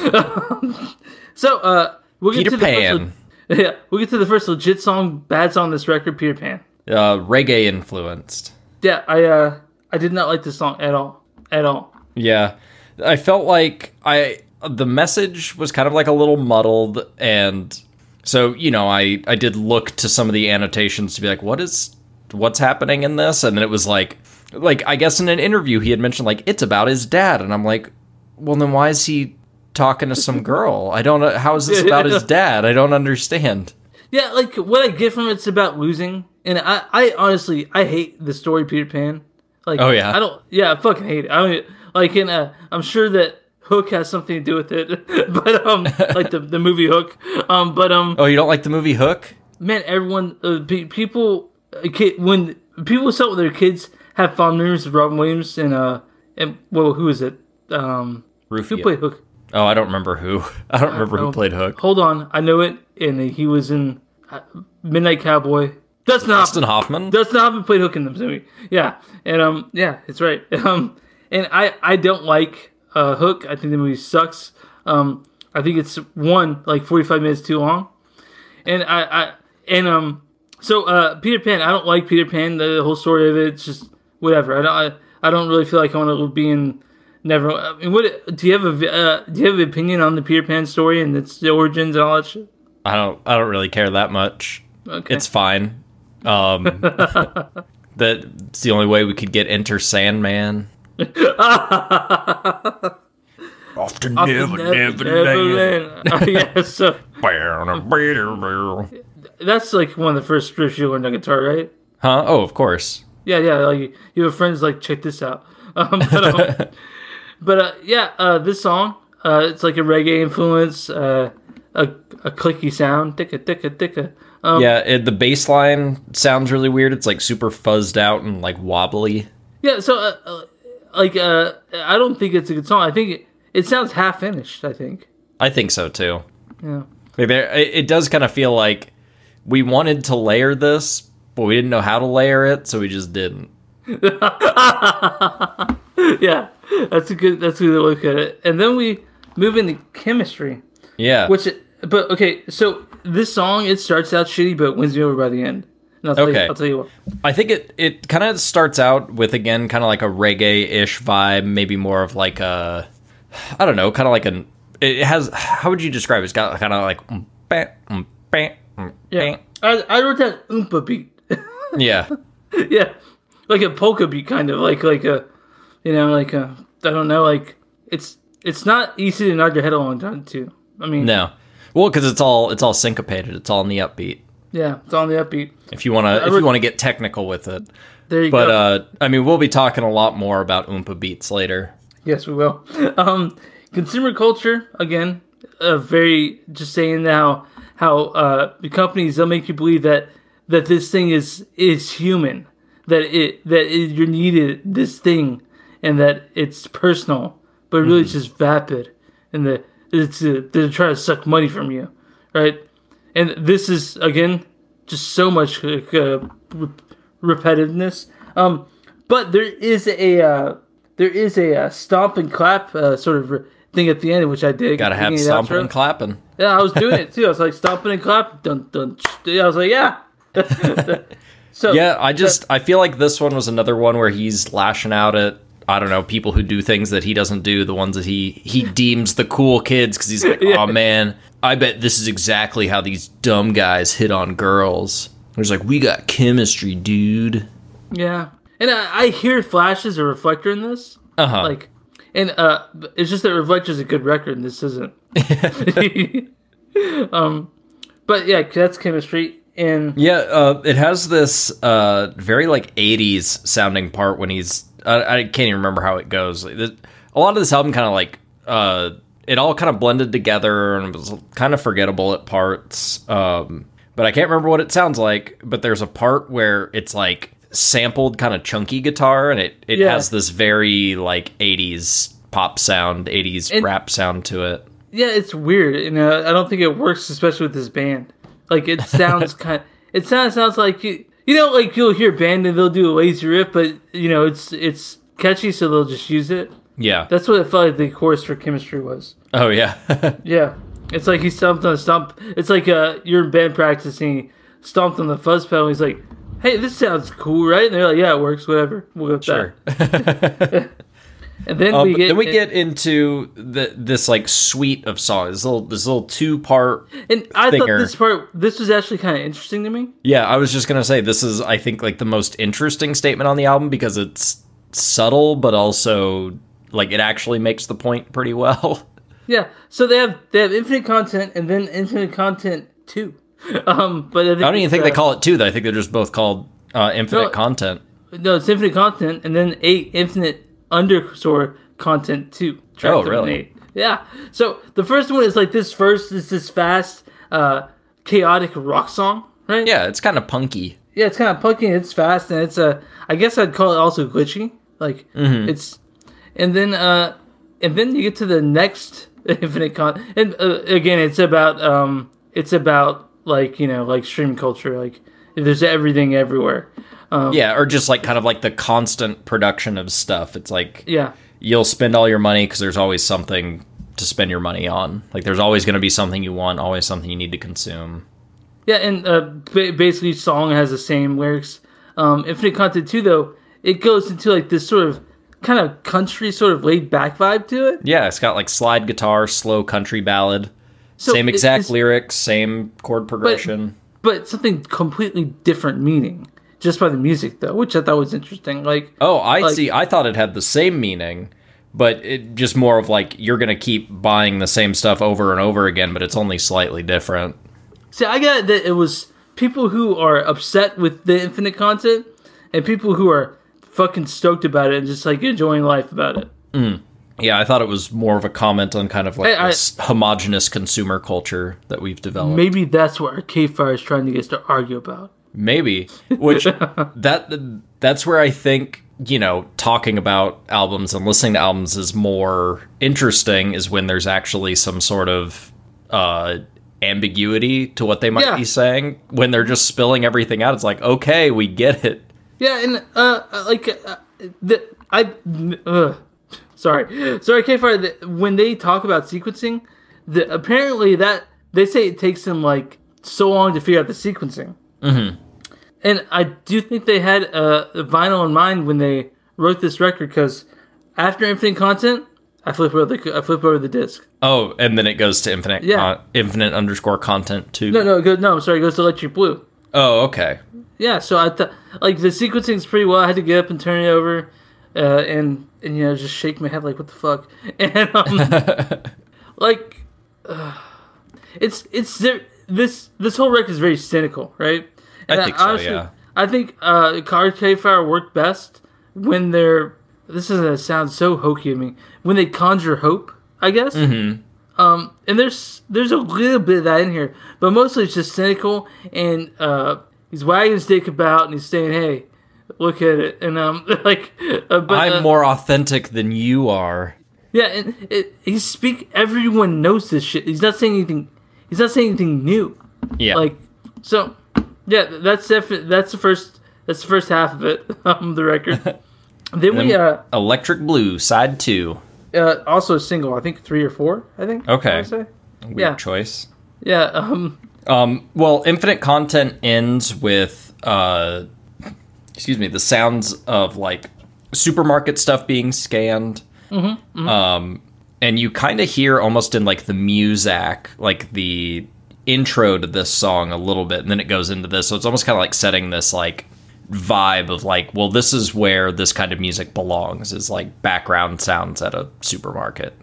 S2: right. so, uh, we'll get
S1: Peter
S2: to the
S1: Pan.
S2: First, le- yeah, we'll get to the first legit song, bad song on this record, Peter Pan.
S1: Uh, reggae influenced.
S2: Yeah, I uh, I did not like this song at all, at all.
S1: Yeah. I felt like I the message was kind of like a little muddled and so, you know, I I did look to some of the annotations to be like what is what's happening in this and then it was like like I guess in an interview he had mentioned like it's about his dad and I'm like well then why is he talking to some girl? I don't know how is this about his dad? I don't understand.
S2: Yeah, like what I get from it's about losing, and I, I honestly, I hate the story Peter Pan. Like,
S1: Oh, yeah?
S2: I don't, yeah, I fucking hate it. I mean, like, in, uh, I'm sure that Hook has something to do with it, but um, like the the movie Hook, um, but um,
S1: Oh, you don't like the movie Hook?
S2: man, everyone, uh, pe- people, uh, kid, when people sell with their kids have fond memories of Robin Williams and uh, and well, who is it? Um,
S1: Rufio.
S2: who played Hook?
S1: Oh, I don't remember who. I don't remember who played Hook.
S2: Hold on, I know it, and he was in uh, Midnight Cowboy. That's not
S1: Dustin Hoffman?
S2: Dustin Hoffman played Hook in the movie. Yeah, and um, yeah, it's right. Um, and I I don't like uh Hook. I think the movie sucks. Um, I think it's one like forty five minutes too long, and I I and um, so uh, Peter Pan. I don't like Peter Pan. The whole story of it, it's just whatever. I don't I, I don't really feel like I want to be in. Never. I mean, what do you have a uh, do you have an opinion on the Peter Pan story and its origins and all that shit?
S1: I don't I don't really care that much.
S2: Okay.
S1: It's fine. Um that's the only way we could get Enter Sandman. Often never, never,
S2: Neverland. Oh, yeah, so
S1: never.
S2: that's like one of the first riffs you learned on guitar, right?
S1: Huh? Oh, of course.
S2: Yeah, yeah. Like you have friends like check this out. Um, but um, but uh, yeah, uh, this song uh, it's like a reggae influence, uh, a a clicky sound, ticka ticka ticka. Um,
S1: yeah, it, the bass line sounds really weird. It's like super fuzzed out and like wobbly.
S2: yeah. So uh, uh, like uh, I don't think it's a good song. I think it, it sounds half finished. I think.
S1: I think so too.
S2: Yeah.
S1: Like there, it, does kind of feel like we wanted to layer this, but we didn't know how to layer it, so we just didn't.
S2: Yeah, that's a good that's a good look at it. And then we move into chemistry.
S1: Yeah.
S2: Which, but okay, so this song it starts out shitty, but wins me over by the end. I'll tell
S1: Okay.
S2: you, I'll tell you what.
S1: I think it it kind of starts out with again kind of like a reggae ish vibe, maybe more of like a I don't know, kind of like an it has how would you describe it? It's got kind of like mm, bam, mm, bam, mm,
S2: Yeah. I, I wrote that oompa beat.
S1: yeah,
S2: yeah, like a polka beat, kind of like like a, you know, like a I don't know, like it's it's not easy to nod your head along time too. I mean,
S1: no, well because it's all it's all syncopated, it's all in the upbeat.
S2: Yeah, it's on the upbeat.
S1: If you want to if you want to get technical with it,
S2: There you
S1: but
S2: go.
S1: But uh, I mean we'll be talking a lot more about oompa beats later.
S2: Yes, we will. Um, consumer culture again, uh, very just saying how how uh, the companies they'll make you believe that that this thing is is human, that it that it, you're needed this thing, and that it's personal, but really it's just vapid, and that it's uh, they're trying to suck money from you, right? And this is again just so much uh, repetitiveness. Um, but there is a uh, there is a uh, stomp and clap uh, sort of thing at the end, which I did.
S1: Gotta have stomping and clapping.
S2: Yeah, I was doing it too. I was like stomping and clapping. Dun dun. I was like, yeah. so
S1: Yeah, I just I feel like this one was another one where he's lashing out at I don't know people who do things that he doesn't do, the ones that he he deems the cool kids because he's like,
S2: Yeah.
S1: oh man, I bet this is exactly how these dumb guys hit on girls. He's like, we got chemistry, dude.
S2: yeah, and I, I hear flashes a reflector in this.
S1: Uh huh.
S2: like and uh it's just that reflector's a good record and this isn't um but yeah that's chemistry and
S1: Yeah, uh, it has this uh, very like '80s sounding part when he's. I, I can't even remember how it goes. Like, the- a lot of this album kind of like uh, it all kind of blended together and was kind of forgettable at parts. Um, but I can't remember what it sounds like. But there's a part where it's like sampled kind of chunky guitar, and it it
S2: Yeah.
S1: has this very like '80s pop sound, '80s
S2: And-
S1: rap sound to it.
S2: yeah it's weird and uh, i don't think it works especially with this band like it sounds kind it sounds sounds like you, you know like you'll hear band and they'll do a lazy riff but you know it's it's catchy so they'll just use it
S1: Yeah.
S2: that's what it felt like the chorus for chemistry was
S1: oh yeah.
S2: Yeah, it's like he stomped on a stump. It's like uh, you're in band practicing. He stomped on the fuzz pedal. He's like, "Hey, this sounds cool, right?" And they're like, "Yeah, it works. Whatever. We'll go with
S1: sure.
S2: that." And then
S1: Uh,
S2: we get
S1: then we get into the this like suite of songs. This little this little two part.
S2: And I thought this part, this was actually kind of interesting to me.
S1: Yeah, I was just gonna say this is I think like the most interesting statement on the album because it's subtle but also like it actually makes the point pretty well.
S2: Yeah. So they have they have infinite content and then infinite content two. Um, but I,
S1: I don't even think they
S2: uh,
S1: call it two. though. I think they're just both called uh, infinite
S2: No.
S1: content.
S2: no, it's infinite content and then eight infinite underscore content too. Track
S1: Oh, really?
S2: eight. Yeah. So the first one is like this first is this fast, uh, chaotic rock song, right?
S1: Yeah, it's kind of punky.
S2: Yeah, it's kind of punky. and It's fast and it's a. I guess I'd call it also glitchy. Like
S1: Mm-hmm.
S2: it's, and then uh, and then you get to the next infinite con. And uh, again, it's about um, it's about like you know like stream culture. Like there's everything everywhere. Um,
S1: Yeah, or just like kind of like the constant production of stuff. It's like
S2: Yeah.
S1: you'll spend all your money because there's always something to spend your money on. Like there's always going to be something you want, always something you need to consume.
S2: Yeah, and uh, ba- basically each song has the same lyrics. Um, Infinite Content 2, though, it goes into like this sort of kind of country, sort of laid back vibe to it.
S1: Yeah, it's got like slide guitar, slow country ballad,
S2: So
S1: same exact lyrics, same chord progression.
S2: But something completely different meaning just by the music, though, which I thought was interesting. Like,
S1: oh, I
S2: like-
S1: see. I thought it had the same meaning, but it just more of like you're gonna keep buying the same stuff over and over again, but it's only slightly different.
S2: see, I got that it was people who are upset with the infinite content and people who are fucking stoked about it and just like enjoying life about it. Mm.
S1: Yeah, I thought it was more of a comment on kind of like
S2: I-
S1: this homogenous consumer culture that we've developed.
S2: Maybe that's what our Arcade Fire is trying to get us to argue about.
S1: Maybe. Which that that's where I think, you know, talking about albums and listening to albums is more interesting is when there's actually some sort of uh ambiguity to what they might
S2: Yeah.
S1: be saying. When they're just spilling everything out, it's like, okay, we get it.
S2: Yeah, and uh, uh, like uh, the I, uh, sorry, sorry, K Fire. the- When they talk about sequencing, the apparently that they say it takes them like so long to figure out the sequencing. Mm-hmm. And I do think they had uh, vinyl in mind when they wrote this record because after Infinite Content, I flip over the I flip over the disc.
S1: Oh, and then it goes to infinite
S2: Yeah.
S1: con- infinite underscore content too.
S2: No, no, goes, no. I'm sorry, it goes to Electric Blue.
S1: Oh, okay.
S2: Yeah, so I thought like the sequencing's pretty well. I had to get up and turn it over, uh, and and you know just shake my head like what the fuck, and um, like uh, it's it's there- this this whole record is very cynical, right? And
S1: think so, yeah.
S2: I think uh, Fire work best when they're. This is gonna sound so hokey to me. When they conjure hope, I guess. Mm-hmm. Um, and there's there's a little bit of that in here, but mostly it's just cynical and uh, he's wagging his dick about and he's saying, "Hey, look at it," and um, like, uh, but
S1: I'm
S2: uh,
S1: more authentic than you are.
S2: yeah, and it, he speak. Everyone knows this shit. He's not saying anything. He's not saying anything new.
S1: Yeah.
S2: Like, so yeah, that's definitely that's the first that's the first half of it. Um, the record. Then we uh,
S1: Electric Blue, side two.
S2: uh also a single. I think three or four. I think.
S1: Okay.
S2: wanna say.
S1: Weird
S2: Yeah.
S1: choice.
S2: Yeah. Um.
S1: Um, well, Infinite Content ends with, uh, excuse me, the sounds of like supermarket stuff being scanned. Um, and you kind of hear almost in like the music, like the intro to this song a little bit, and then it goes into this. So it's almost kind of like setting this like vibe of like, well, this is where this kind of music belongs, is like background sounds at a supermarket.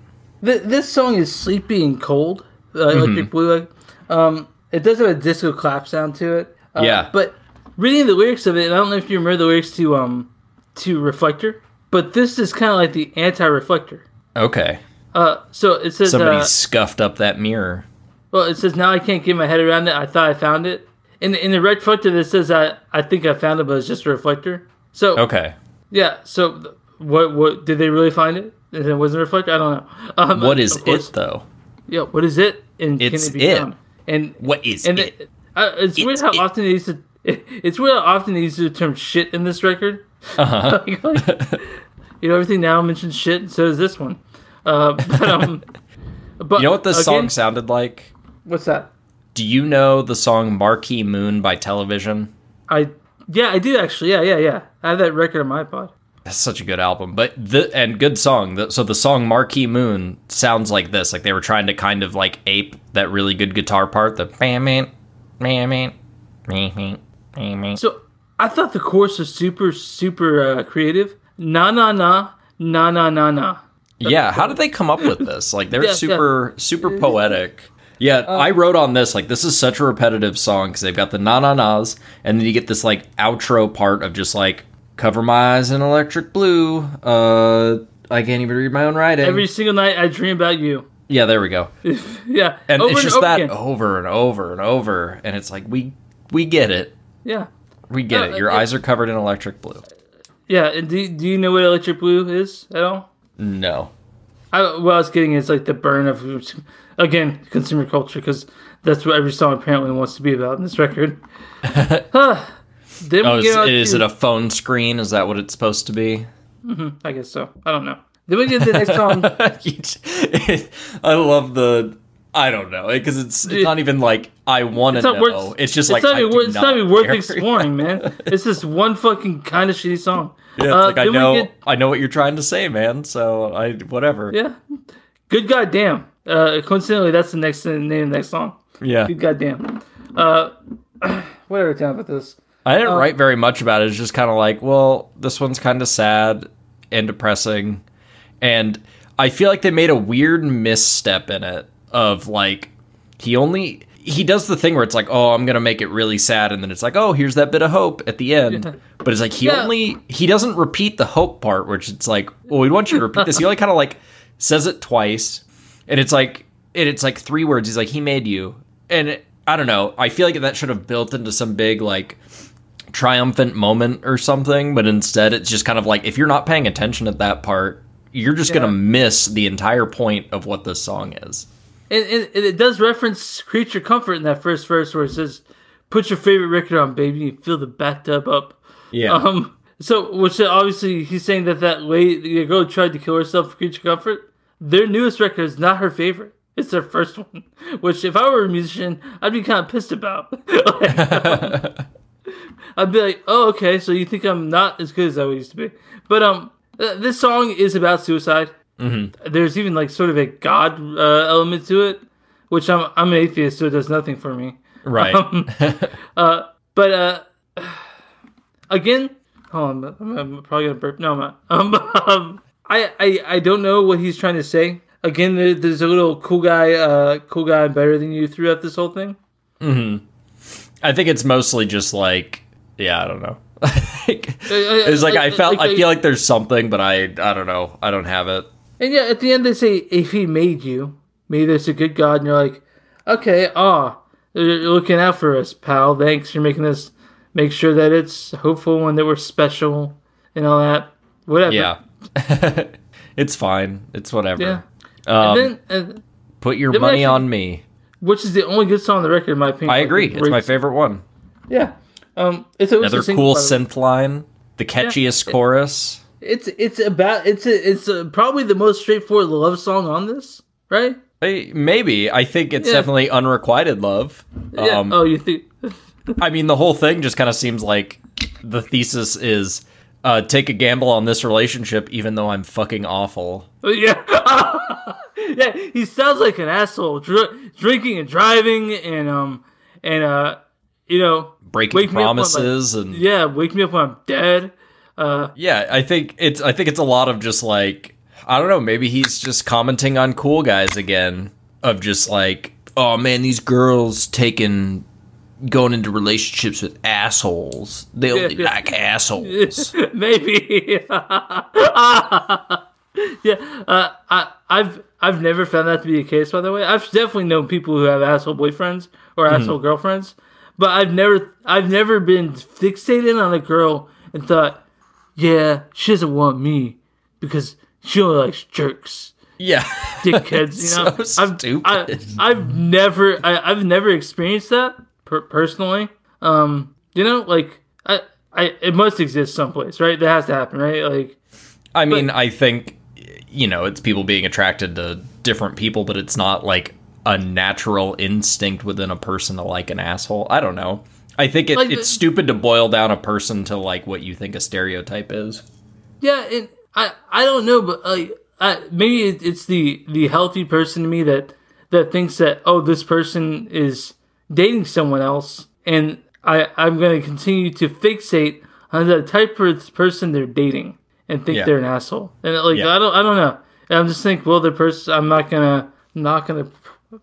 S2: Th- this song is sleepy and cold. Uh,
S1: Mm-hmm.
S2: Electric Blue. Like, um, it does have a disco clap sound to it. Uh,
S1: Yeah.
S2: But reading the lyrics of it, I don't know if you remember the lyrics to um to Reflector, but this is kind of like the anti-reflector.
S1: Okay.
S2: Uh, so it says
S1: Somebody
S2: uh,
S1: scuffed up that mirror.
S2: Well, it says now I can't get my head around it. I thought I found it. In the, in the reflector, that says I I think I found it, but it's just a reflector. So
S1: Okay.
S2: yeah. So what what did they really find it? And it wasn't a reflector. I don't know. Um,
S1: What is
S2: course-
S1: it though?
S2: Yeah. What is it? And
S1: It's
S2: can it be
S1: it.
S2: found? And
S1: What is
S2: and
S1: it?
S2: it- uh, it's, weird how
S1: it.
S2: often they use the it's weird how often they use the term shit in this record.
S1: Uh-huh.
S2: Like, like, you know, everything now mentions shit, and so does this one. Uh, but um, but
S1: You know what this song sounded like?
S2: What's that?
S1: Do you know the song Marquee Moon by Television?
S2: I yeah, I do actually. Yeah, yeah, yeah. I have that record on my iPod.
S1: That's such a good album, but the and good song. The, so the song Marquee Moon sounds like this. Like they were trying to kind of like ape that really good guitar part. The.
S2: So I thought the chorus was super, super uh, creative. Na na na na na na na.
S1: Yeah, how did they come up with this? Like they're
S2: Yeah, yeah.
S1: super super poetic. Yeah, I wrote on this like this is such a repetitive song because they've got the na na nas, and then you get this like outro part of just like cover my eyes in electric blue. Uh, I can't even read my own writing.
S2: Every single night I dream about you.
S1: yeah, there we go.
S2: Yeah,
S1: And it's just
S2: over
S1: that
S2: again.
S1: over and over and over, and it's like we we get it,
S2: Yeah,
S1: we get
S2: Uh,
S1: it. Your
S2: it-
S1: eyes are covered in electric blue.
S2: yeah. And do do you know what electric blue is at all?
S1: No,
S2: I, what I was getting is like the burn of again consumer culture because that's what every song apparently wants to be about in this record. Huh. then
S1: oh, is, is it a phone screen? Is that what it's supposed to be?
S2: I guess so. I don't know. Then we get the next song.
S1: I love the. I don't know because it's it's not even like I want to
S2: not
S1: know.
S2: worth.
S1: it's just
S2: it's
S1: like
S2: not even, it's not even worth exploring, man. It's just one fucking kind of shitty song.
S1: Yeah, it's
S2: Uh,
S1: like I know
S2: get-
S1: I know what you're trying to say, man. So I whatever.
S2: Yeah. Good goddamn. Uh, coincidentally, that's the next name of the next song.
S1: Yeah.
S2: Goddamn. Uh, whatever time about this.
S1: I didn't write very much about it. It's just kind of like, well, this one's kind of sad and depressing, and I feel like they made a weird misstep in it of like he only he does the thing where it's like, oh, I'm gonna make it really sad, and then it's like, oh, here's that bit of hope at the end.
S2: Yeah.
S1: But it's like he
S2: Yeah.
S1: only he doesn't repeat the hope part, which it's like, well, we want you to repeat this. He only kind of like says it twice, and it's like and it's like three words. He's like, he made you, and it, I don't know. I feel like that should have built into some big like triumphant moment or something, but instead it's just kind of like if you're not paying attention at that part, you're just
S2: Yeah.
S1: gonna miss the entire point of what this song is.
S2: And, and, and it does reference creature comfort in that first verse where it says, "Put your favorite record on, baby, and fill the bathtub up."
S1: Yeah.
S2: Um. So, which obviously he's saying that that lady, the girl tried to kill herself for creature comfort. Their newest record is not her favorite. It's their first one. Which, if I were a musician, I'd be kind of pissed about. I'd be like, "Oh, okay, so you think I'm not as good as I used to be?" But um, th- this song is about suicide. Mm-hmm. There's even like sort of a god uh, element to it, which I'm I'm an atheist, so it does nothing for me.
S1: right.
S2: But uh, again, hold on, I'm, I'm probably gonna burp. No, I'm not. Um, um, I, I I don't know what he's trying to say. Again, there, there's a little cool guy, uh, cool guy better than you throughout this whole thing.
S1: I think it's mostly just like, yeah, I don't know.
S2: Uh,
S1: it's like I felt, I feel like there's something, but I, I don't know. I don't have it.
S2: And yeah, at the end they say, if he made you, maybe there's a good God, and you're like, okay, ah, you're looking out for us, pal. Thanks for making us make sure that it's hopeful and that we're special and all that. Whatever.
S1: Yeah. it's fine. It's whatever.
S2: Yeah.
S1: Um,
S2: and then, uh,
S1: put your money
S2: actually-
S1: on me.
S2: which is the only good song on the record, in my opinion.
S1: I agree. It's my favorite one.
S2: Yeah. Um, it's
S1: Another cool
S2: by the way.
S1: synth line. The catchiest chorus.
S2: it's it's about it's a, it's a, probably the most straightforward love song on this, right?
S1: Hey, Maybe I think it's
S2: Yeah.
S1: definitely unrequited love.
S2: Yeah.
S1: Um,
S2: oh, you think?
S1: I mean, the whole thing just kind of seems like the thesis is uh, take a gamble on this relationship, even though I'm fucking awful.
S2: Yeah. yeah. He sounds like an asshole, dr- drinking and driving, and um, and uh, you know,
S1: Breaking
S2: Wake me up when, like-
S1: promises and
S2: yeah, wake me up when I'm dead. Uh,
S1: Yeah, I think it's I think it's a lot of just like I don't know, maybe he's just commenting on cool guys again of just like, oh man, these girls taking going into relationships with assholes. They only like assholes.
S2: maybe. yeah, uh, I, I've I've never found that to be the case. By the way, I've definitely known people who have asshole boyfriends or asshole girlfriends, but I've never I've never been fixated on a girl and thought, yeah, she doesn't want me because she only likes jerks.
S1: yeah.
S2: dickheads. You know,
S1: So
S2: I've,
S1: stupid.
S2: I, I've never, I, I've never experienced that per- personally. Um, you know, like I, I, it must exist someplace, right? That has to happen, right? Like,
S1: I mean, I think you know, it's people being attracted to different people, but it's not like a natural instinct within a person to like an asshole. I don't know. I think it,
S2: Like the-
S1: it's stupid to boil down a person to like what you think a stereotype is.
S2: yeah, and I, I don't know, but like, I, maybe it, it's the the healthy person to me that that thinks that oh, this person is dating someone else, and I, I'm going to continue to fixate on the type of person they're dating and think
S1: Yeah.
S2: they're an asshole. And like
S1: Yeah.
S2: I don't I don't know. And I'm just think well the person I'm not gonna not gonna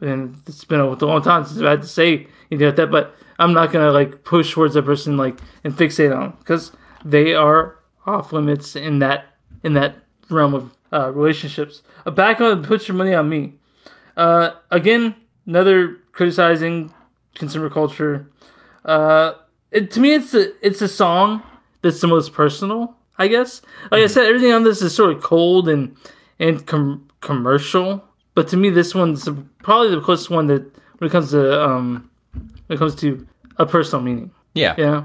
S2: and it's been a long time since I had to say you know that, but I'm not gonna like push towards a person like and fixate on because they are off limits in that in that realm of uh, relationships. Uh, back on put your money on me. Uh, again, another criticizing consumer culture. Uh, it, to me, it's a it's a song that's the most personal. I guess. Like I said, everything on this is sort of cold and and com- commercial. But to me, this one's probably the closest one that when it comes to um when it comes to a personal meaning.
S1: Yeah.
S2: Yeah.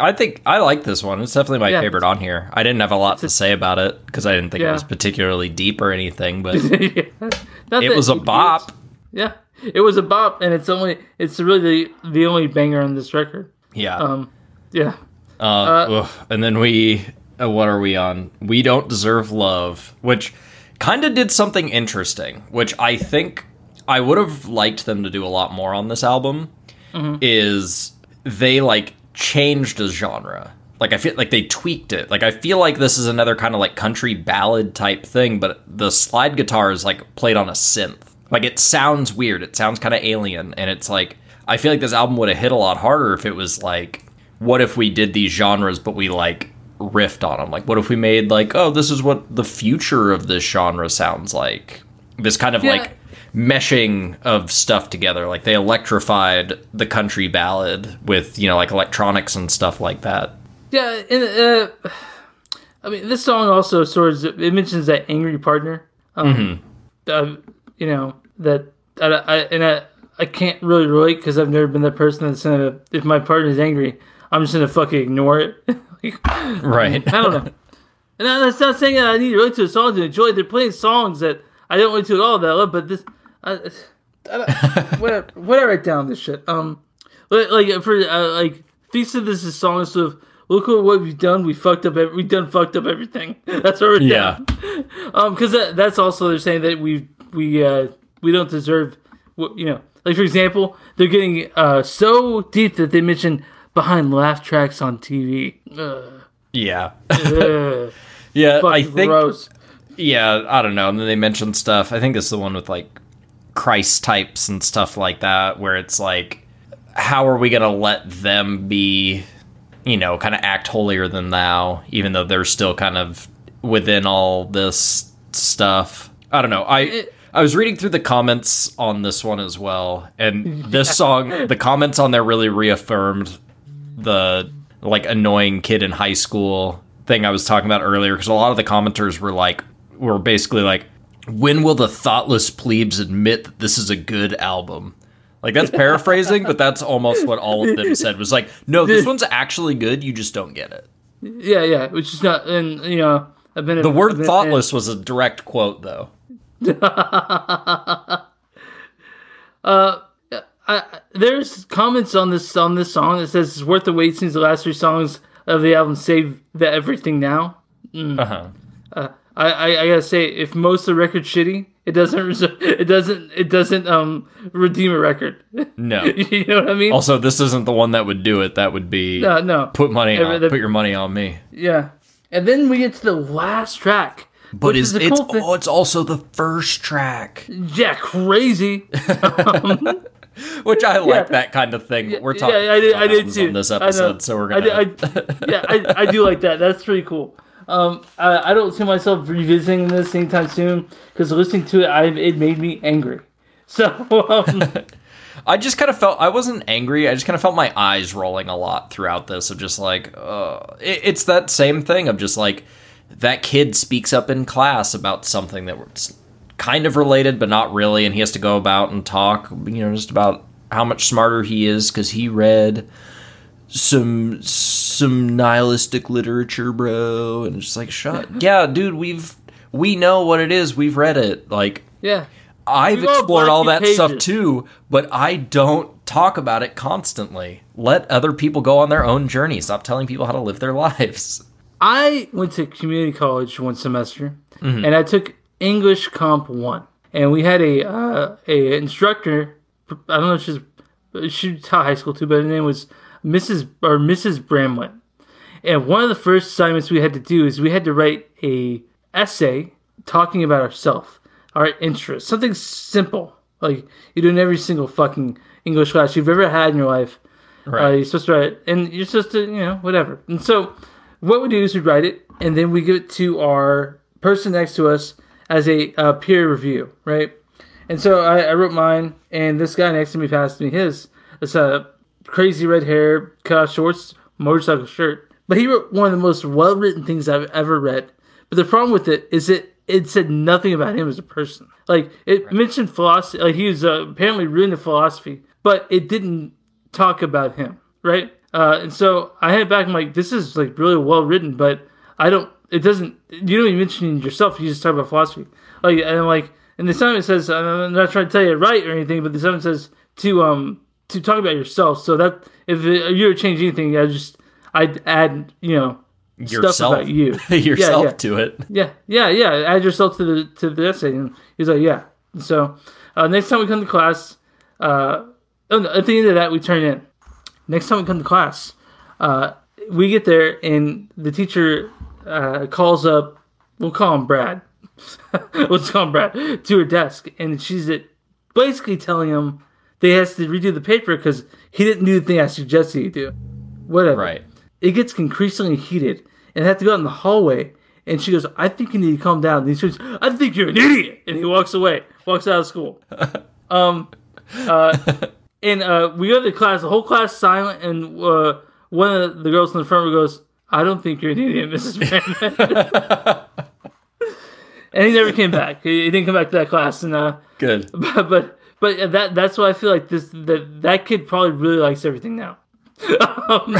S1: I think I like this one. It's definitely my
S2: Yeah.
S1: favorite on here. I didn't have a lot to say about it because I didn't think it was particularly deep or anything, but
S2: Yeah.
S1: It was a bop.
S2: Yeah, it was a bop, and it's only it's really the, the only banger on this record.
S1: Yeah.
S2: Um, yeah,
S1: Uh, ugh. and then we, uh, what are we on? We don't deserve love, which kind of did something interesting, which I think I would have liked them to do a lot more on this album. Is they like changed a genre? Like I feel like they tweaked it. Like I feel like this is another kind of like country ballad type thing, but the slide guitar is like played on a synth. Like it sounds weird. It sounds kind of alien, and it's like I feel like this album would have hit a lot harder if it was like, what if we did these genres, but we like riffed on them? Like, what if we made like, oh, this is what the future of this genre sounds like? This kind of
S2: Yeah.
S1: like meshing of stuff together. Like they electrified the country ballad with you know like electronics and stuff like that.
S2: yeah. And uh, I mean, this song also sort of it mentions that angry partner. Um, uh, you know that I, I and I I can't really relate because I've never been that person that's gonna if my partner's angry, I'm just gonna fucking ignore it. like,
S1: Right.
S2: I don't know. And I- that's not saying that I need to relate to a song to enjoy it. They're playing songs that I don't relate to at all that I love, but this, I, I don't, what, what I write down this shit. Um, like, for uh, like Feast of this is songs of look at what we've done. We fucked up. Every, we done fucked up everything. That's already
S1: Yeah.
S2: down. Um, because that, that's also they're saying that we we uh we don't deserve. what You know, like for example, they're getting uh so deep that they mention behind laugh tracks on TV. Ugh.
S1: Yeah. Yeah. I think.
S2: gross.
S1: Yeah. I don't know. And then they mentioned stuff. I think is the one with like Christ types and stuff like that, where it's like, how are we gonna let them be, you know, kind of act holier than thou, even though they're still kind of within all this stuff. I don't know. I.
S2: It-
S1: I was reading through the comments on this one as well, and this song, the comments on there really reaffirmed the like annoying kid in high school thing I was talking about earlier because a lot of the commenters were like were basically like when will the thoughtless plebes admit that this is a good album like that's paraphrasing but that's almost what all of them said was like no this one's actually good you just don't get it
S2: Yeah, yeah. Which is not, and you know, I've been
S1: The word thoughtless was a direct quote, though.
S2: I, there's comments on this on this song that says it's worth the wait since the last three songs of the album save the everything now.
S1: Uh-huh.
S2: I, I, I gotta say, if most of the record's shitty, it doesn't it doesn't it doesn't um redeem a record.
S1: No.
S2: you know what I mean?
S1: Also, this isn't the one that would do it. That would be
S2: no, no.
S1: put money on,
S2: the-
S1: put your money on me.
S2: Yeah, and then we get to the last track,
S1: But it's
S2: is
S1: it's
S2: cool
S1: oh, it's also the first track,
S2: yeah, crazy.
S1: which I like
S2: Yeah.
S1: that kind of thing. We're talking
S2: Yeah, I did. I did too.
S1: on this
S2: I
S1: episode, so we're gonna.
S2: did- I- yeah, I, I do like that. That's pretty cool. Um, I, I don't see myself revisiting this anytime soon because listening to it, I, it made me angry. So, um,
S1: I just kind of felt I wasn't angry. I just kind of felt my eyes rolling a lot throughout this of just like uh, it, it's that same thing of just like that kid speaks up in class about something that was kind of related but not really, and he has to go about and talk, you know, just about how much smarter he is because he read some some nihilistic literature, bro, and it's just like shut, yeah, dude, we've we know what it is, we've read it, like.
S2: yeah,
S1: I've
S2: We've
S1: explored all that
S2: blacked
S1: stuff too, but I don't talk about it constantly. Let other people go on their own journey. Stop telling people how to live their lives.
S2: I went to community college one semester,
S1: Mm-hmm.
S2: and I took English Comp One, and we had a uh, a instructor. I don't know if she's she taught high school too, but her name was Mrs. or Mrs. Bramlett. And one of the first assignments we had to do is we had to write a essay talking about ourselves, our interests, something simple like you do in every single fucking English class you've ever had in your life. Uh, you're supposed to write and you're supposed to, you know, whatever. And so, what we do is we write it, and then we give it to our person next to us as a uh, peer review, right? And so I, I wrote mine, and this guy next to me passed me his. It's a crazy red hair, cut off shorts, motorcycle shirt. But he wrote one of the most well written things I've ever read. But the problem with it is it it said nothing about him as a person. Like it mentioned philosophy, like he was uh, apparently really into philosophy, but it didn't talk about him, right? Uh, and so I had back. I'm like, this is like really well written, but I don't. It doesn't. You don't even mention yourself. You just talk about philosophy. Like and like, and the assignment says I'm not trying to tell you right or anything, but the assignment says to um to talk about yourself. So that if, you were to change anything, I just I'd add you know stuff
S1: Yourself,
S2: about you.
S1: yourself
S2: yeah.
S1: to it.
S2: Yeah, yeah, yeah. Add yourself to the to the essay. And he's like, yeah. So uh, next time we come to class, uh, oh, at the end of that, we turn in. Next time we come to class, uh, we get there and the teacher uh, calls up. We'll call him Brad. Let's call him Brad to her desk, and she's at, basically telling him they has to redo the paper because he didn't do the thing I suggested he do. Whatever
S1: Right.
S2: it gets increasingly heated and I have to go out in the hallway and she goes, I think you need to calm down. And he says, I think you're an idiot. And he walks away, walks out of school. um, uh, and uh, we go to the class, the whole class silent, and uh, one of the girls in the front row goes, I don't think you're an idiot, Mrs. Brandon. and he never came back. He, didn't come back to that class. And uh,
S1: Good.
S2: but but but that that's why I feel like this that that kid probably really likes everything now. um,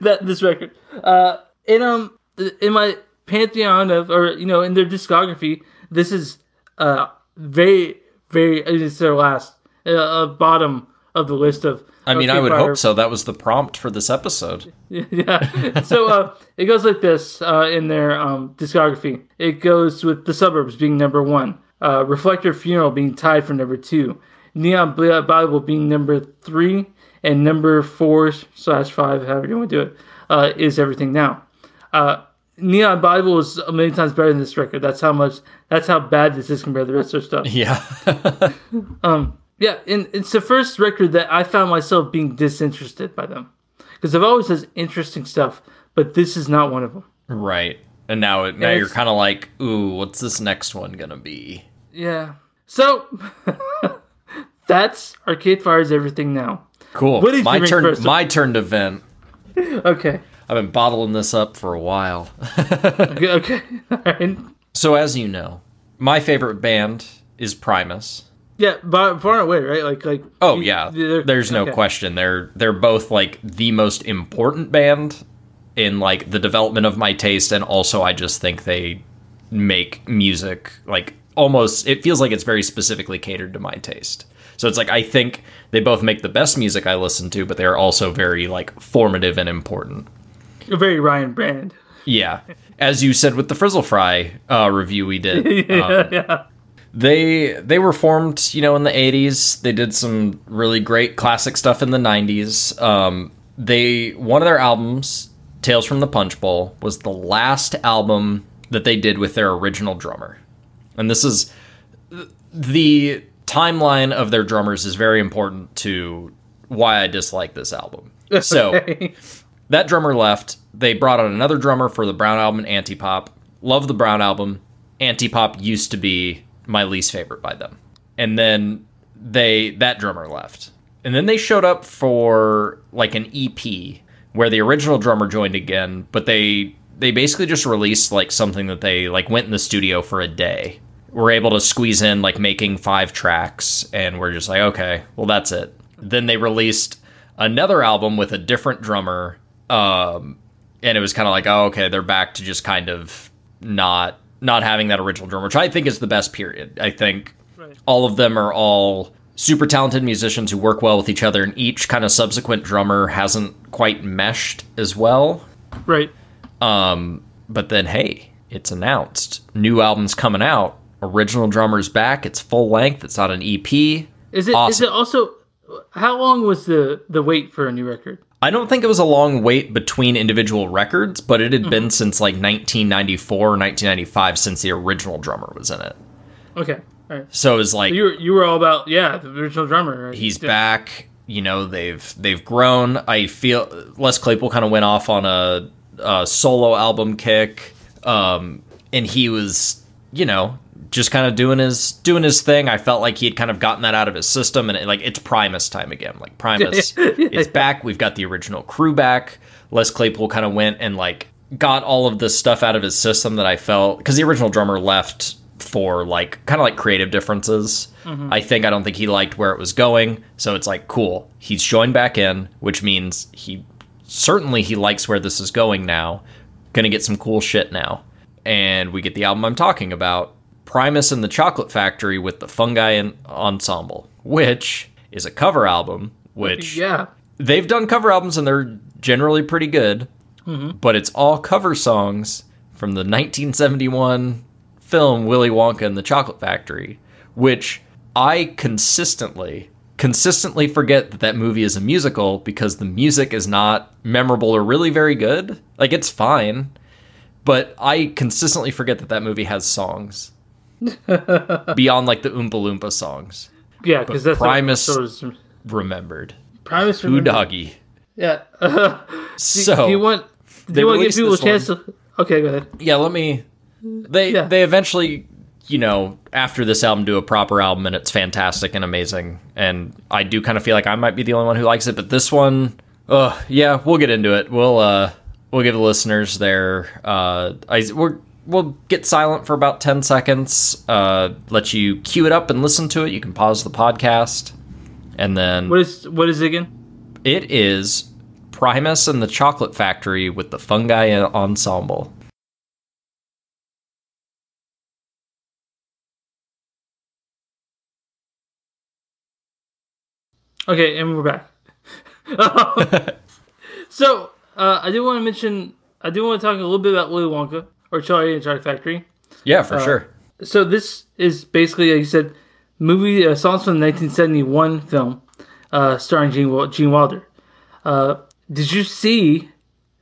S2: that this record, uh, and um, in my pantheon of or you know in their discography, this is uh very very it's their last uh, uh, bottom of the list of.
S1: I mean,
S2: of
S1: I would hope so. That was the prompt for this episode.
S2: yeah. So uh, it goes like this uh, in their um, discography. It goes with the suburbs being number one, uh, Reflector Funeral being tied for number two, Neon Bible being number three, and number four slash five, however you want to do it, uh, is Everything Now. Uh, Neon Bible is a million times better than this record. That's how much. That's how bad this is compared to the rest of their stuff.
S1: Yeah.
S2: Yeah, and it's the first record that I found myself being disinterested by them because I've always has interesting stuff, but this is not one of them.
S1: right. And now, it, now you're kind of like, ooh, what's this next one gonna be?
S2: Yeah. So that's Arcade Fire's everything now.
S1: Cool.
S2: What did
S1: my
S2: rank
S1: turn.
S2: first?
S1: My turn to vent.
S2: Okay.
S1: I've been bottling this up for a while.
S2: Okay. Okay. All right.
S1: so, as you know, my favorite band is Primus.
S2: Yeah, but far and away, right? Like, like.
S1: Oh
S2: you-
S1: yeah, there's no
S2: okay.
S1: question. They're they're both like the most important band in like the development of my taste and also I just think they make music like almost it feels like it's very specifically catered to my taste. So it's like I think they both make the best music I listen to, but they are also very like formative and important.
S2: A very Ryan Brand.
S1: Yeah, as you said with the Frizzle Fry uh, review we did, um,
S2: yeah.
S1: They they were formed, you know, in the '80s. They did some really great classic stuff in the '90s. Um, they one of their albums, Tales from the Punch Bowl, was the last album that they did with their original drummer, and this is the timeline of their drummers is very important to why I dislike this album. So
S2: Okay.
S1: that drummer left. They brought on another drummer for the Brown album, Antipop. Love the Brown album. Antipop used to be my least favorite by them. And then they that drummer left. And then they showed up for like an EP where the original drummer joined again, but they they basically just released like something that they like went in the studio for a day. Were able to squeeze in like making five tracks and we're just like, okay, well that's it. Then they released another album with a different drummer um, and it was kind of like oh okay they're back to just kind of not not having that original drummer which i think is the best period i think
S2: Right.
S1: all of them are all super talented musicians who work well with each other and each kind of subsequent drummer hasn't quite meshed as well
S2: Right.
S1: um, but then hey it's announced new albums coming out original drummer's back it's full length it's not an ep
S2: Is it? Is
S1: Awesome.
S2: it also? How long was the the wait for a new record?
S1: I don't think it was a long wait between individual records, but it had been since like 1994 or 1995 since the original drummer was in it.
S2: Okay. All right.
S1: So it was like
S2: You were you were all about yeah the original drummer. Right?
S1: he's
S2: Yeah.
S1: back. You know they've they've grown. I feel Les Claypool kind of went off on a, a solo album kick, um, and he was you know just kind of doing his doing his thing. I felt like he had kind of gotten that out of his system, and it, like it's Primus time again. Like Primus is back. We've got the original crew back. Les Claypool kind of went and like got all of this stuff out of his system that I felt because the original drummer left for like kind of like creative differences. Mm-hmm. I think I don't think he liked where it was going, so it's like cool. He's joined back in, which means he certainly he likes where this is going now. Going to get some cool shit now. And we get the album I'm talking about, Primus and the Chocolate Factory with the Fungi en- Ensemble, which is a cover album, which
S2: yeah.
S1: they've done cover albums and they're generally pretty good, mm-hmm. but it's all cover songs from the 1971 film Willy Wonka and the Chocolate Factory, which I consistently consistently forget that that movie is a musical because the music is not memorable or really very good. Like it's fine, but I consistently forget that that movie has songs beyond like the Oompa Loompa songs.
S2: Yeah, because that's
S1: Primus-
S2: What, so
S1: Remembered.
S2: Primus.
S1: Who doggy.
S2: Yeah.
S1: So
S2: do you want? Do
S1: they
S2: you want to give people a chance to? Okay, go ahead.
S1: yeah let me they
S2: Yeah.
S1: they eventually you know after this album do a proper album and it's fantastic and amazing and i do kind of feel like i might be the only one who likes it but this one uh yeah we'll get into it we'll uh we'll give the listeners their uh i we're we'll get silent for about 10 seconds uh let you cue it up and listen to it you can pause the podcast and then
S2: What is what is it again?
S1: it is primus and the chocolate factory with the fungi ensemble
S2: Okay, and we're back. so uh, I do want to mention. I do want to talk a little bit about Willy Wonka or Charlie and the Chocolate Factory.
S1: yeah for sure
S2: So this is basically, like you said, movie uh, songs from the 1971 film, uh, starring Gene, Gene Wilder. Uh, did you see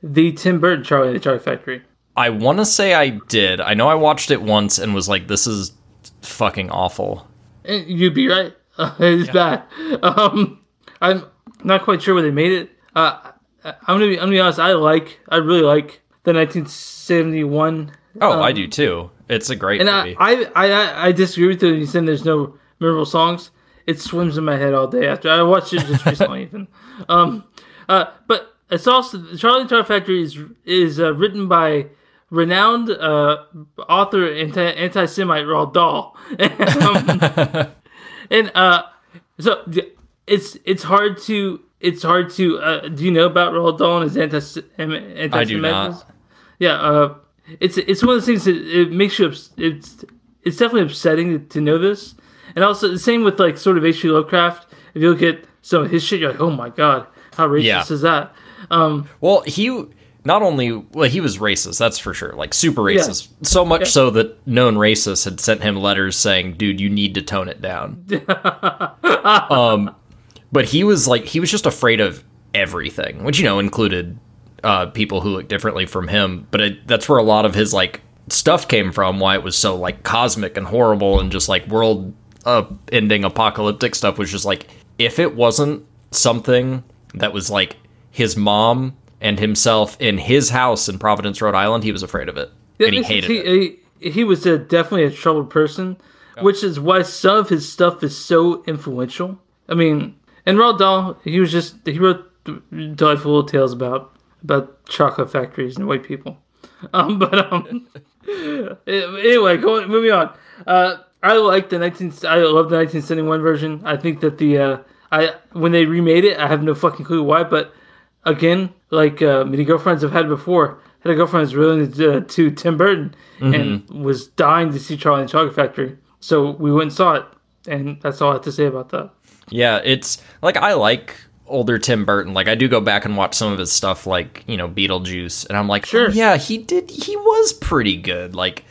S2: the Tim Burton Charlie and the Chocolate Factory?
S1: I want to say I did. I know I watched it once and was like, "This is fucking awful."
S2: Eh, You'd be right. Uh, it's bad. Um, I'm not quite sure where they made it. Uh, I'm gonna be. I'm gonna be honest. I like. I really like the 1971.
S1: Oh, I do too. It's a great
S2: And I,
S1: movie.
S2: I, I, I disagree with you. You said there's no memorable songs. It swims in my head all day after I watched it just recently. Even, um, uh, but it's also Charlie and Chocolate Factory is is uh, written by renowned uh, author anti anti Semite Roald Dahl. um, and uh, so it's it's hard to it's hard to. Uh, do you know about Roald Dahl and his anti anti
S1: I do not.
S2: Yeah, uh, it's it's one of those things that it makes you. ups- It's it's definitely upsetting to know this, and also the same with like sort of H.P. Lovecraft. If you look at some of his shit, you're like, oh my god, how racist
S1: Yeah.
S2: is that?
S1: Well, he not only well he was racist, that's for sure, like super racist. So much so that known racists had sent him letters saying, "Dude, you need to tone it down." um, but he was like he was just afraid of everything, which you know included uh, people who look differently from him. But it, that's where a lot of his like stuff came from. Why it was so like cosmic and horrible and just like world uh, ending apocalyptic stuff was just like if it wasn't something that was like his mom and himself in his house in Providence, Rhode Island, he was afraid of it and he hated
S2: he,
S1: it.
S2: He, he was a, definitely a troubled person, which is why some of his stuff is so influential. I mean, and Roald Dahl, he was just he wrote delightful little tales about about chocolate factories and white people. Um, but um, anyway, going moving on. Uh, I like the nineteen. I love the nineteen seventy one version. I think that the uh, I when they remade it, I have no fucking clue why, but again, like uh, many girlfriends I've had before, had a girlfriend who's really into uh, to Tim Burton and was dying to see Charlie and the Chocolate Factory. So we went and saw it, and that's all I have to say about that.
S1: Yeah, it's like I like older Tim Burton. Like I do go back and watch some of his stuff, like you know Beetlejuice, and I'm like,
S2: Sure.
S1: "Oh, yeah, he did. He was pretty good. Like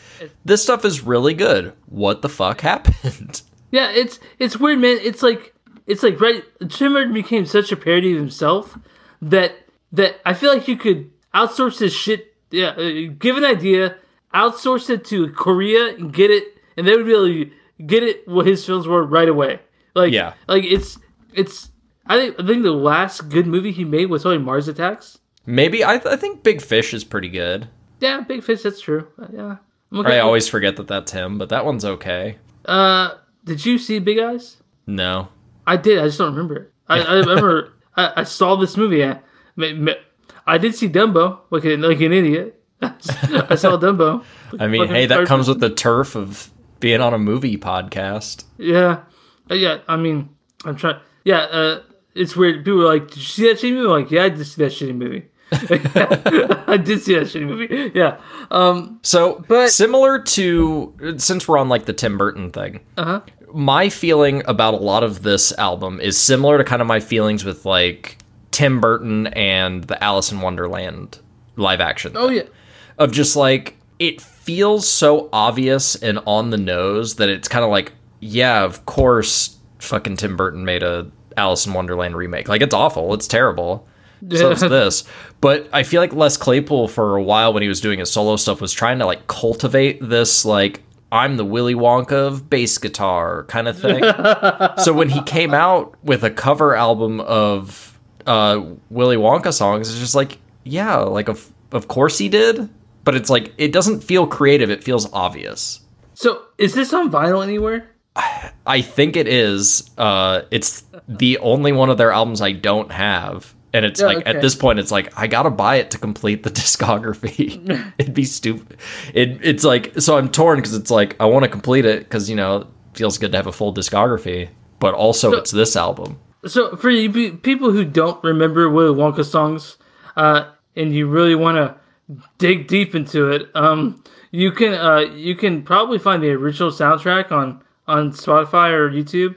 S1: this stuff is really good. What the fuck happened?
S2: Yeah, it's it's weird, man. It's like it's like right. Tim Burton became such a parody of himself that that I feel like you could outsource his shit. Yeah, uh, give an idea, outsource it to Korea and get it, and they would be able to get it what his films were right away. Like
S1: Yeah.
S2: like it's it's. I think I think the last good movie he made was only Mars Attacks.
S1: Maybe I, I think Big Fish is pretty good.
S2: Yeah, Big Fish. That's true. Uh, yeah. I'm
S1: I always forget that that's him, but that one's okay.
S2: Uh, did you see Big Eyes?
S1: No,
S2: I did. I just don't remember it. I, I remember I, I saw this movie. I, I did see Dumbo, like a, like an idiot. I saw Dumbo.
S1: I mean,
S2: Fucking
S1: hey, that
S2: third
S1: comes with the turf of being on a movie podcast.
S2: Yeah, yeah. I mean, I'm trying. Yeah, uh, it's weird. People are like, "Did you see that shitty movie?" I'm like, yeah, I did see that shitty movie. I did see that shitty movie. Yeah. Um.
S1: So,
S2: But-
S1: similar to since we're on like the Tim Burton thing,
S2: Uh-huh.
S1: my feeling about a lot of this album is similar to kind of my feelings with like Tim Burton and the Alice in Wonderland live action.
S2: Oh yeah.
S1: Of just like it feels so obvious and on the nose that it's kind of like, yeah, of course, fucking Tim Burton made a Alice in Wonderland remake. Like it's awful, it's terrible. So it's this. But I feel like Les Claypool for a while when he was doing his solo stuff was trying to like cultivate this like I'm the Willy Wonka of bass guitar kind of thing. so when he came out with a cover album of uh Willy Wonka songs, it's just like, yeah, like of of course he did. But it's like it doesn't feel creative, it feels obvious.
S2: So is this on vinyl anywhere?
S1: I think it is. Uh, it's the only one of their albums I don't have, and it's
S2: Yeah,
S1: like
S2: okay.
S1: at this point, it's like I gotta buy it to complete the discography. It'd be stupid. It, it's like so I'm torn because it's like I want to complete it because you know it feels good to have a full discography, but also
S2: So-
S1: it's this album.
S2: So for you people who don't remember Willy Wonka songs, uh, and you really want to dig deep into it, um, you can uh, you can probably find the original soundtrack on on Spotify or YouTube,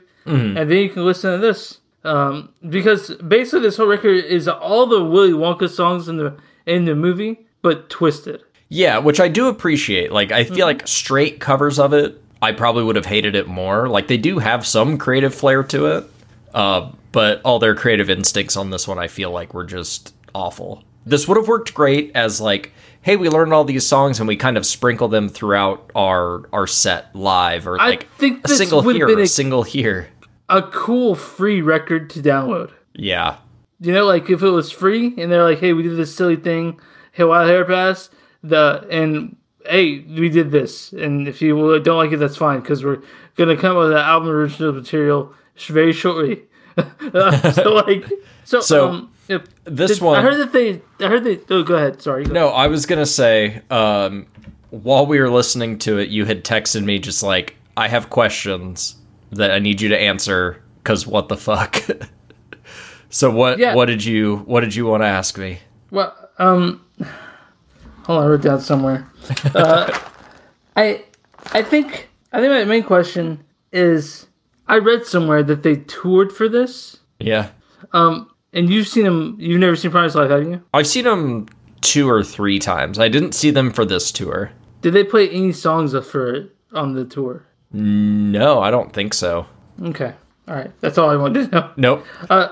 S2: and then you can listen to this. Um, because basically this whole record is all the Willy Wonka songs in the in the movie, but twisted.
S1: Yeah, which I do appreciate. Like I feel like straight covers of it, I probably would have hated it more. Like they do have some creative flair to it, uh, but all their creative instincts on this one, I feel like were just awful. This would have worked great as like, hey, we learned all these songs and we kind of sprinkle them throughout our our set live, or
S2: I
S1: like
S2: think
S1: a single here, a
S2: a-
S1: single here.
S2: A cool free record to download.
S1: Yeah,
S2: You know, like if it was free and they're like, "Hey, we did this silly thing, hey, wild hair pass," the and hey, we did this, and if you don't like it, that's fine because we're gonna come up with an album original material very shortly. so like, so,
S1: So,
S2: um, if-
S1: this
S2: did-
S1: one-
S2: I heard that they, I heard they. Oh, go ahead. Sorry.
S1: No, I was gonna say, um, while we were listening to it, you had texted me just like, I have questions that I need you to answer because what the fuck. So what
S2: Yeah.
S1: what did you what did you want to ask me?
S2: Well, um, hold on, I wrote down somewhere. Uh, I, I think, I think my main question is, I read somewhere that they toured for this,
S1: Yeah.
S2: and you've seen them. You've never seen Primus Life, have you?
S1: I've seen them two or three times. I didn't see them for this tour.
S2: Did they play any songs of for on the tour?
S1: No, I don't think so.
S2: Okay, all right, that's all I wanted to know.
S1: Nope.
S2: Uh,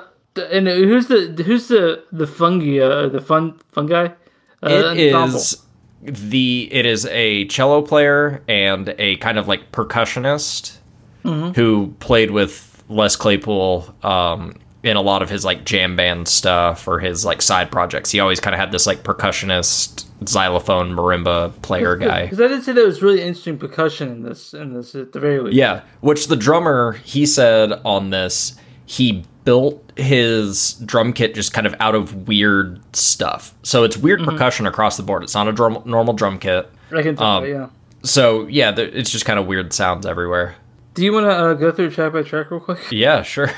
S2: and who's the who's the the fungi uh, the fun fungi? Uh,
S1: It is the it is a cello player and a kind of like percussionist
S2: Mm-hmm.
S1: who played with Les Claypool um, in a lot of his like jam band stuff or his like side projects. He always kind of had this like percussionist xylophone marimba player guy.
S2: Because I did say there was really interesting percussion in this in this at the very least.
S1: Yeah, which the drummer he said on this he built his drum kit just kind of out of weird stuff. So it's weird
S2: Mm-hmm.
S1: percussion across the board. It's not a drum, normal drum kit.
S2: I can tell.
S1: Um,
S2: yeah.
S1: So yeah, it's just kind of weird sounds everywhere.
S2: Do you want to uh, go through track by track real quick?
S1: Yeah, sure.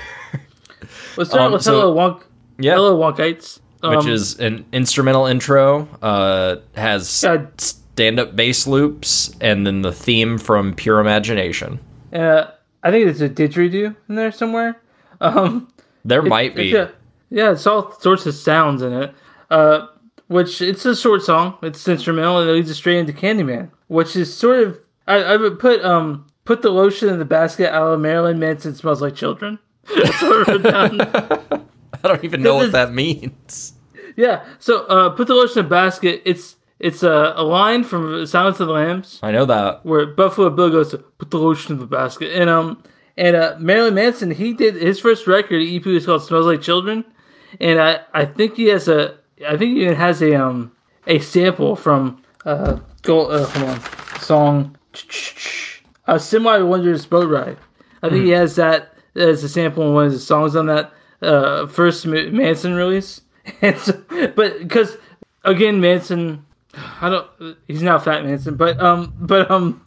S2: Let's start
S1: Um,
S2: with
S1: so-
S2: Hello Wonk.
S1: Yeah,
S2: Hello Wonkites. Um,
S1: which is an instrumental intro. Uh, has
S2: Yeah.
S1: stand-up bass loops, and then the theme from Pure Imagination.
S2: uh, I think it's a didgeridoo in there somewhere. Um,
S1: There might be.
S2: Yeah, yeah, it's all sorts of sounds in it. Uh, which it's a short song. It's instrumental and it leads us straight into Candyman, which is sort of I, I would put um put the lotion in the basket. Out of Marilyn Manson smells like children. I wrote down.
S1: I don't even know what that means.
S2: Yeah. So uh, put the lotion in the basket. It's it's a, a line from Silence of the Lambs
S1: I know that.
S2: where Buffalo Bill goes to put the lotion in the basket, and um and uh, Marilyn Manson he did his first record EP was called Smells Like Children, and I I think he has a I think he even has a um a sample from uh go uh, hold on song a semi wondrous boat ride. I think he has that as a sample in one of his songs on that uh first Manson release, and so, but because again Manson. I don't. He's now Fat Manson, but um, but um,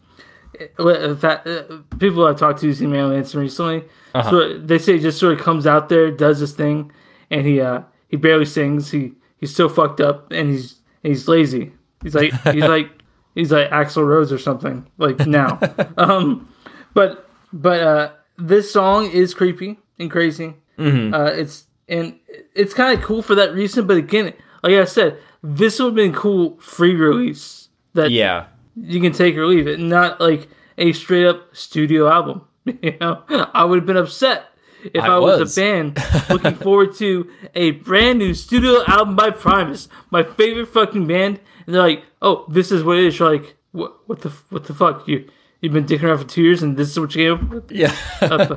S2: uh, fat, uh, people I've talked to see Marilyn Manson recently. So they say he just sort of comes out there, does his thing, and he uh he barely sings. He he's so fucked up, and he's he's lazy. He's like he's like he's like Axl Rose or something like now. um, but but uh, this song is creepy and crazy. Uh, it's and it's kind of cool for that reason. But again, like I said, this would have been cool free release that
S1: Yeah.
S2: you can take or leave it, not like a straight up studio album. You know, I would have been upset if I,
S1: I
S2: was.
S1: was.
S2: a band looking forward to a brand new studio album by Primus, my favorite fucking band, and they're like, "Oh, this is what it is." You're like, "What? What the? What the fuck? You you've been dicking around for two years, and this is what you came up with?"
S1: Yeah.
S2: Uh,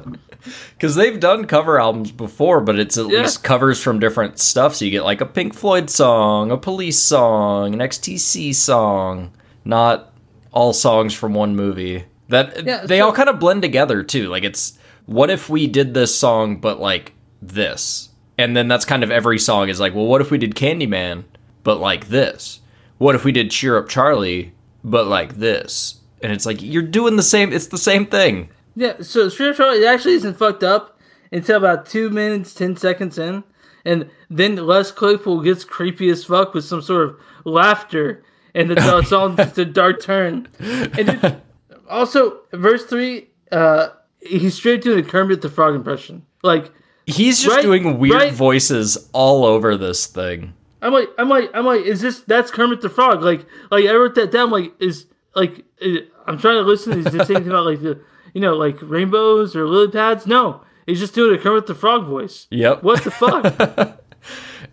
S1: Because they've done cover albums before, but it's at
S2: Yeah.
S1: least covers from different stuff. So you get like a Pink Floyd song, a Police song, an XTC song, not all songs from one movie. That
S2: Yeah,
S1: they all kind of blend together too. Like it's what if we did this song, but like this, and then that's kind of every song is like, well, what if we did Candyman, but like this? What if we did Cheer Up Charlie, but like this? And it's like you're doing the same. It's the same thing.
S2: Yeah, so Street Charlie it actually isn't fucked up until about two minutes, ten seconds in. And then Les Claypool gets creepy as fuck with some sort of laughter and the, it's all just a dark turn. And then, also verse three, uh he's straight doing a Kermit the Frog impression. Like
S1: He's just
S2: Right-
S1: doing weird
S2: right-
S1: voices all over this thing.
S2: I'm like I'm like I'm like is this that's Kermit the Frog? Like like I wrote that down like is like is, I'm trying to listen is saying anything about like the you know like rainbows or lily pads? No. He's just doing a Kermit the Frog voice.
S1: Yep.
S2: What the fuck?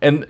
S1: And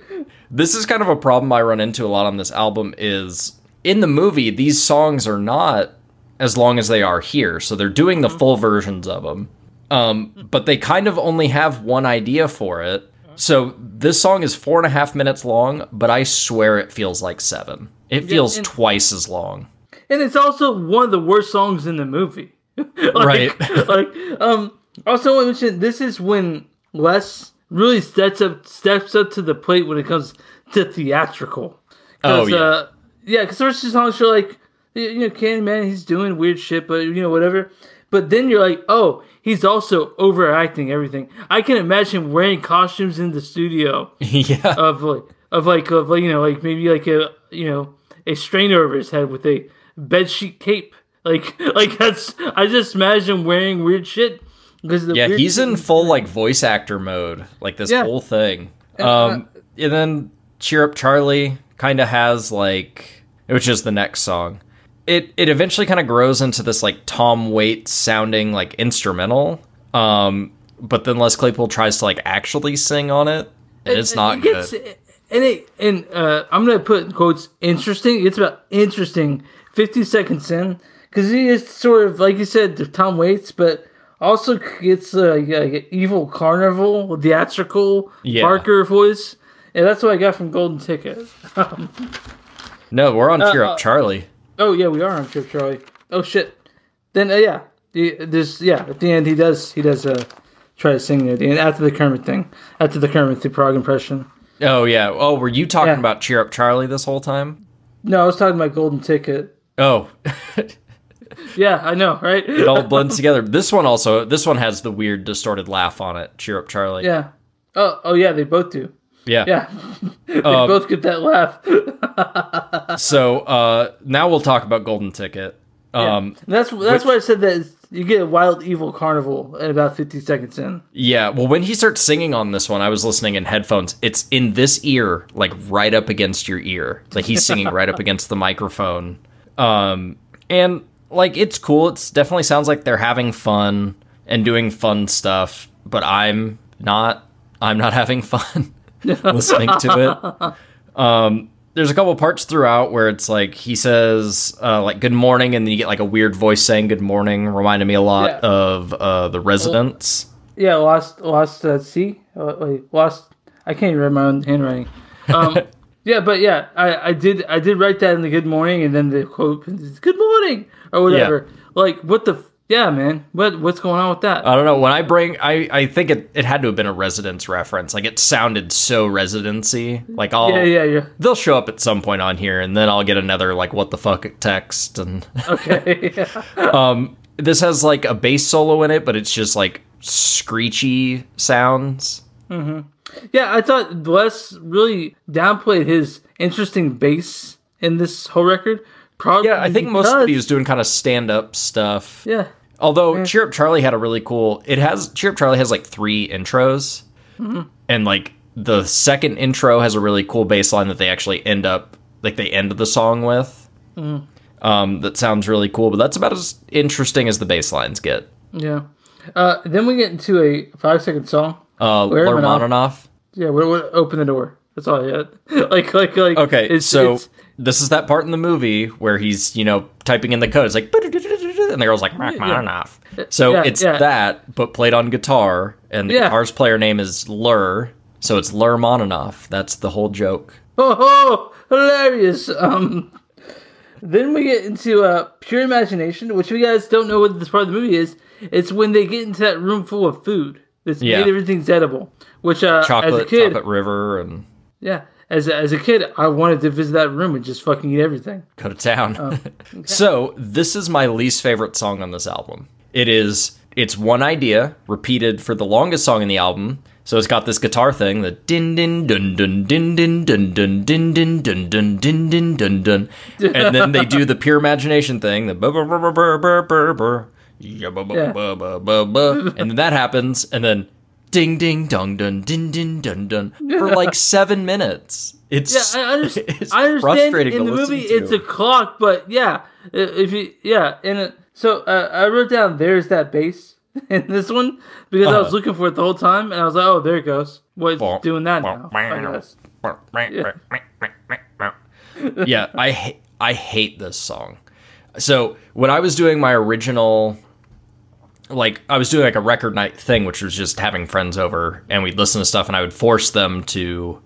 S1: this is kind of a problem I run into a lot on this album is in the movie these songs are not as long as they are here. So they're doing the full versions of them. Um, but they kind of only have one idea for it. So this song is four and a half minutes long, but I swear it feels like seven. It feels
S2: and-
S1: twice as long.
S2: and it's also one of the worst songs in the movie. Like-
S1: Right.
S2: like, um, also I want to mention this is when Les really steps up steps up to the plate when it comes to theatrical.
S1: Oh, yeah.
S2: Uh, yeah, because the rest of the songs are like, you know, Candyman, he's doing weird shit, but you know, whatever. But then you're like, oh, he's also overacting everything. I can imagine wearing costumes in the studio
S1: yeah.
S2: of like of like of like you know like maybe like a you know a strainer over his head with a bedsheet cape. Like like that's I just imagine wearing weird shit because
S1: yeah, he's in full like voice actor mode, like this
S2: Yeah.
S1: whole thing.
S2: uh,
S1: Um, and then Cheer Up Charlie kind of has like, which is the next song. It it eventually kind of grows into this like Tom Waits sounding like instrumental. Um, but then Les Claypool tries to like actually sing on it, and it's not
S2: it gets,
S1: good.
S2: And it and uh, I'm gonna put quotes interesting. It's about interesting. Fifty seconds in, because he is sort of like you said, Tom Waits, but also gets uh, like an evil carnival theatrical
S1: Yeah.
S2: Parker voice, and that's what I got from Golden Ticket.
S1: No, we're on Cheer
S2: uh,
S1: Up Charlie.
S2: Oh yeah, we are on Trip Charlie. Oh shit. Then uh, yeah, the, there's yeah. At the end, he does he does uh try to sing at the end after the Kermit thing, after the Kermit the Frog impression.
S1: Oh yeah. Oh, were you talking
S2: Yeah.
S1: about Cheer Up Charlie this whole time?
S2: No, I was talking about Golden Ticket.
S1: Oh,
S2: Yeah, I know, right?
S1: it all blends together. This one also. This one has the weird distorted laugh on it. Cheer Up Charlie.
S2: Yeah. Oh, oh yeah, they both do.
S1: Yeah.
S2: Yeah, they
S1: Um,
S2: both get that laugh.
S1: So uh, now we'll talk about Golden Ticket. Um,
S2: And that's that's why I said that you get a wild evil carnival at about fifty seconds in.
S1: yeah. Well, when he starts singing on this one, I was listening in headphones. It's in this ear, like right up against your ear. Like he's singing right up against the microphone. Um, and like it's cool. It's definitely sounds like they're having fun and doing fun stuff. But I'm not. I'm not having fun listening to it. Um, there's a couple parts throughout where it's like he says uh, like good morning and then you get like a weird voice saying good morning reminded me a lot
S2: Yeah.
S1: of uh, the residents
S2: Yeah, lost lost at sea. Uh, wait, lost. I can't even read my own handwriting. Um, yeah, but yeah, I, I did I did write that in the good morning, and then the quote is, "Good morning" or whatever. Like, what the? Yeah, man. What what's going on with that?
S1: i don't know when i bring i i think it, it had to have been a Residents reference like it sounded so residency like i'll
S2: yeah, yeah, yeah.
S1: they'll show up at some point on here and then i'll get another like what the fuck text and
S2: Okay. yeah.
S1: um this has like a bass solo in it but it's just like screechy sounds
S2: Yeah, I thought Les really downplayed his interesting bass in this whole record. Probably
S1: yeah i think most of
S2: because-
S1: he was doing kind of stand-up stuff
S2: Yeah,
S1: Although Cheer Up Charlie had a really cool. It has Cheer Up Charlie has like three intros, and like the second intro has a really cool bass line that they actually end up like they end the song with. Um, that sounds really cool, but that's about as interesting as the bass lines get.
S2: yeah. Uh, then we get into a five second song.
S1: Uh,
S2: Where am I now?
S1: Lermonanoff.
S2: Yeah, we we open the door. That's all I had. like, like, like.
S1: Okay,
S2: it's-
S1: so
S2: it's-
S1: this is that part in the movie where he's you know typing in the code. It's like and the girl's like Rachmaninoff. So
S2: Yeah,
S1: it's
S2: yeah.
S1: that, but played on guitar, and the
S2: Yeah.
S1: guitar's player name is Ler, so it's Lermonanoff. That's the whole joke.
S2: oh, oh, hilarious. Um, then we get into uh, pure imagination, which you guys don't know what this part of the movie is. It's when they get into that room full of food. That's
S1: Yeah.
S2: made everything's edible. Which uh, as a
S1: chocolate,
S2: kid,
S1: chocolate river, and
S2: yeah, as as a kid, I wanted to visit that room and just fucking eat everything.
S1: Go to town.
S2: Oh, okay.
S1: so this is my least favorite song on this album. It is it's one idea repeated for the longest song in the album. So it's got this guitar thing, that din din dun dun din din dun dun din din dun dun din din dun dun, and then they do the pure imagination thing, the bur bur
S2: bur
S1: bur bur bur bur, and then that happens, and then ding ding dong dun ding ding dun dun for like seven minutes. It's
S2: Yeah, I, understand.
S1: it's
S2: I understand. In
S1: to
S2: the movie,
S1: to.
S2: it's a clock, but yeah, if you yeah, and so uh, I wrote down there's that bass in this one because I was
S1: Uh-huh.
S2: looking for it the whole time, and I was like, oh, there it goes. Well, it's doing that now. I guess.
S1: yeah, I ha- I hate this song. So when I was doing my original, like I was doing like a record night thing, which was just having friends over and we'd listen to stuff, and I would force them to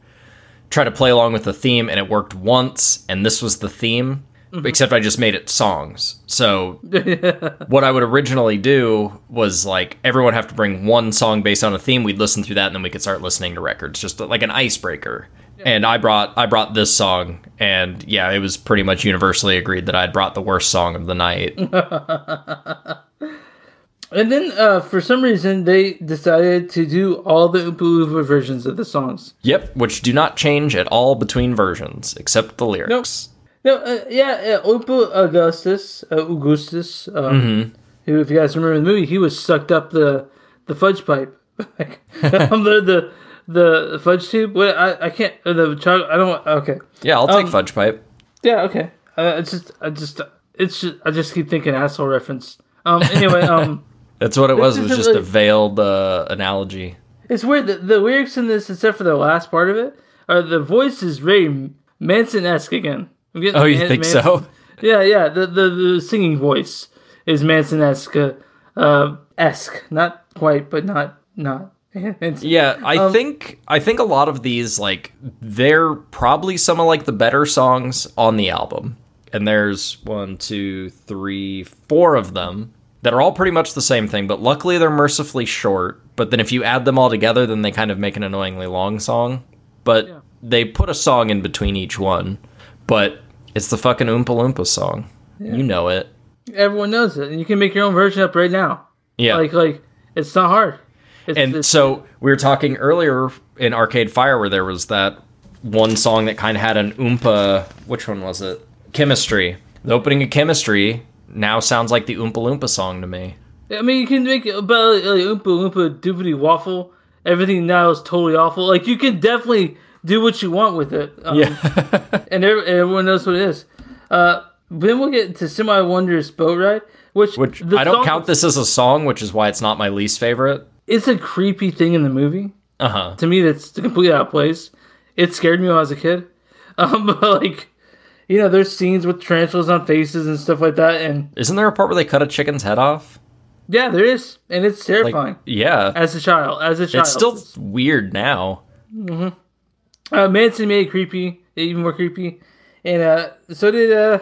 S1: try to play along with the theme, and it worked once, and this was the theme. Mm-hmm. Except I just made it songs. So what I would originally do was like everyone have to bring one song based on a theme. We'd listen through that, and then we could start listening to records, just like an icebreaker. And I brought I brought this song, and yeah, it was pretty much universally agreed that I'd brought the worst song of the night.
S2: And then uh, for some reason they decided to do all the Oompa Loompa versions of the songs.
S1: Yep, which do not change at all between versions except the lyrics.
S2: No, uh, yeah, uh, Oompa Augustus, uh, Augustus, um, who, if you guys remember the movie, he was sucked up the the fudge pipe, um, the, the the fudge tube. What I, I can't uh, the chocolate. I don't. Okay,
S1: Yeah, I'll take
S2: Um,
S1: fudge pipe.
S2: yeah, okay. Uh, it's just I just it's just I just keep thinking asshole reference. Um. Anyway, um.
S1: That's what it was. It was just a veiled uh, analogy.
S2: It's weird. The, the lyrics in this, except for the last part of it, are the voice is very Manson esque again.
S1: Oh, you
S2: Man-
S1: think
S2: Manson-
S1: so?
S2: Yeah, yeah. The the, the singing voice is Manson esque, uh, esque. Not quite, but not not.
S1: Yeah, I
S2: Um,
S1: think I think a lot of these like they're probably some of like the better songs on the album. And there's one, two, three, four of them that are all pretty much the same thing, but luckily they're mercifully short. But then if you add them all together, then they kind of make an annoyingly long song. But
S2: Yeah.
S1: they put a song in between each one. But it's the fucking Oompa Loompa song. You know it.
S2: Everyone knows it, and you can make your own version up right now.
S1: Yeah.
S2: Like like it's not hard. It's,
S1: And
S2: it's-
S1: so we were talking earlier in Arcade Fire where there was that one song that kind of had an Oompa. Which one was it? Chemistry. The opening of Chemistry now sounds like the Oompa Loompa song to me.
S2: I mean, you can make it about like, Oompa Loompa Doopity Waffle. Everything now is totally awful. Like you can definitely do what you want with it. Um, and ev- everyone knows what it is. Uh, then we'll get to Semi Wondrous Boat Ride, which
S1: Which I don't count this as a song, which is why it's not my least favorite.
S2: It's a creepy thing in the movie.
S1: Uh huh.
S2: To me, that's completely out of place. It scared me when I was a kid. Um, but like, you know, there's scenes with tarantulas on faces and stuff like that, and
S1: Isn't there a part where they cut a chicken's head off?
S2: yeah, there is, and it's
S1: Like,
S2: terrifying.
S1: yeah.
S2: as a child, as a child,
S1: It's still weird now.
S2: Uh, Manson made it creepy, even more creepy, and uh, so did uh,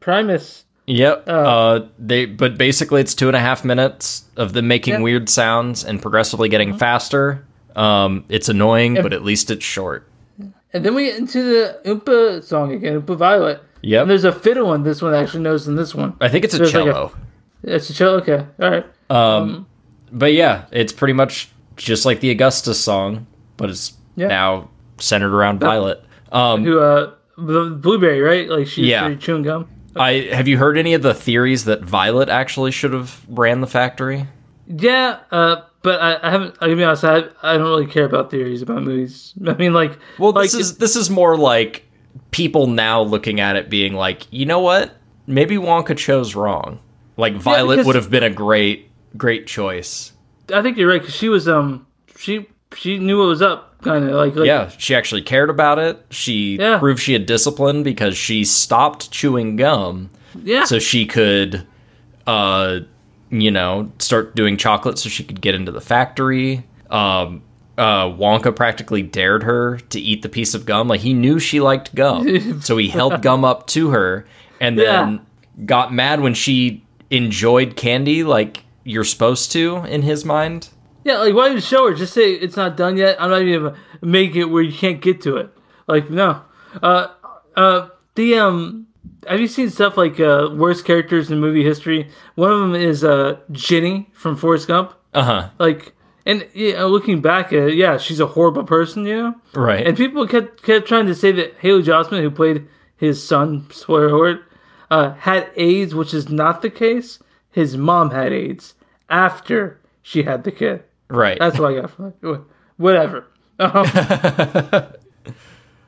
S2: Primus.
S1: Yep. Uh, they but basically it's two and a half minutes of them making
S2: Yeah. Mm-hmm.
S1: weird sounds and progressively getting faster. Um, it's annoying, but at least it's short.
S2: And then we get into the Oompa song again, Oompa Violet.
S1: Yep.
S2: And there's a fiddle in this one actually knows in this one.
S1: I think it's a
S2: There's like a-
S1: cello.
S2: It's a cello. Okay, all right.
S1: Um, but yeah, it's pretty much just like the Augustus song, but it's
S2: Yeah.
S1: now centered around Violet. Um,
S2: Who uh, the blueberry, right? Like she's
S1: Yeah.
S2: chewing gum.
S1: I have you heard any of the theories that Violet actually should have ran the factory?
S2: Yeah, uh, but I, I haven't. I be honest, I, I don't really care about theories about movies. I mean, like,
S1: Well,
S2: like
S1: this is this is more like people now looking at it being like, you know what? Maybe Wonka chose wrong. Like Violet
S2: because-
S1: would have been a great great choice.
S2: I think you're right because she was um she she knew what was up, kind of like, like
S1: Yeah, she actually cared about it. She
S2: Yeah.
S1: proved she had discipline because she stopped chewing gum
S2: yeah.
S1: so she could uh you know start doing chocolate so she could get into the factory um uh wonka practically dared her to eat the piece of gum like he knew she liked gum so he held gum up to her and then got mad when she enjoyed candy like you're supposed to in his mind
S2: Yeah, like why even show her? Just say it's not done yet. I'm not even gonna make it where you can't get to it. Like no. Uh, uh, the um, have you seen stuff like uh, worst characters in movie history? One of them is uh, Jenny from Forrest Gump.
S1: uh-huh
S2: Like, and yeah, looking back at it, yeah, she's a horrible person, you know.
S1: right
S2: And people kept kept trying to say that Haley Joel Osment, who played his son, spoiler alert, uh, had AIDS, which is not the case. His mom had AIDS after she had the kid.
S1: right
S2: That's what I got from it. Whatever. Um,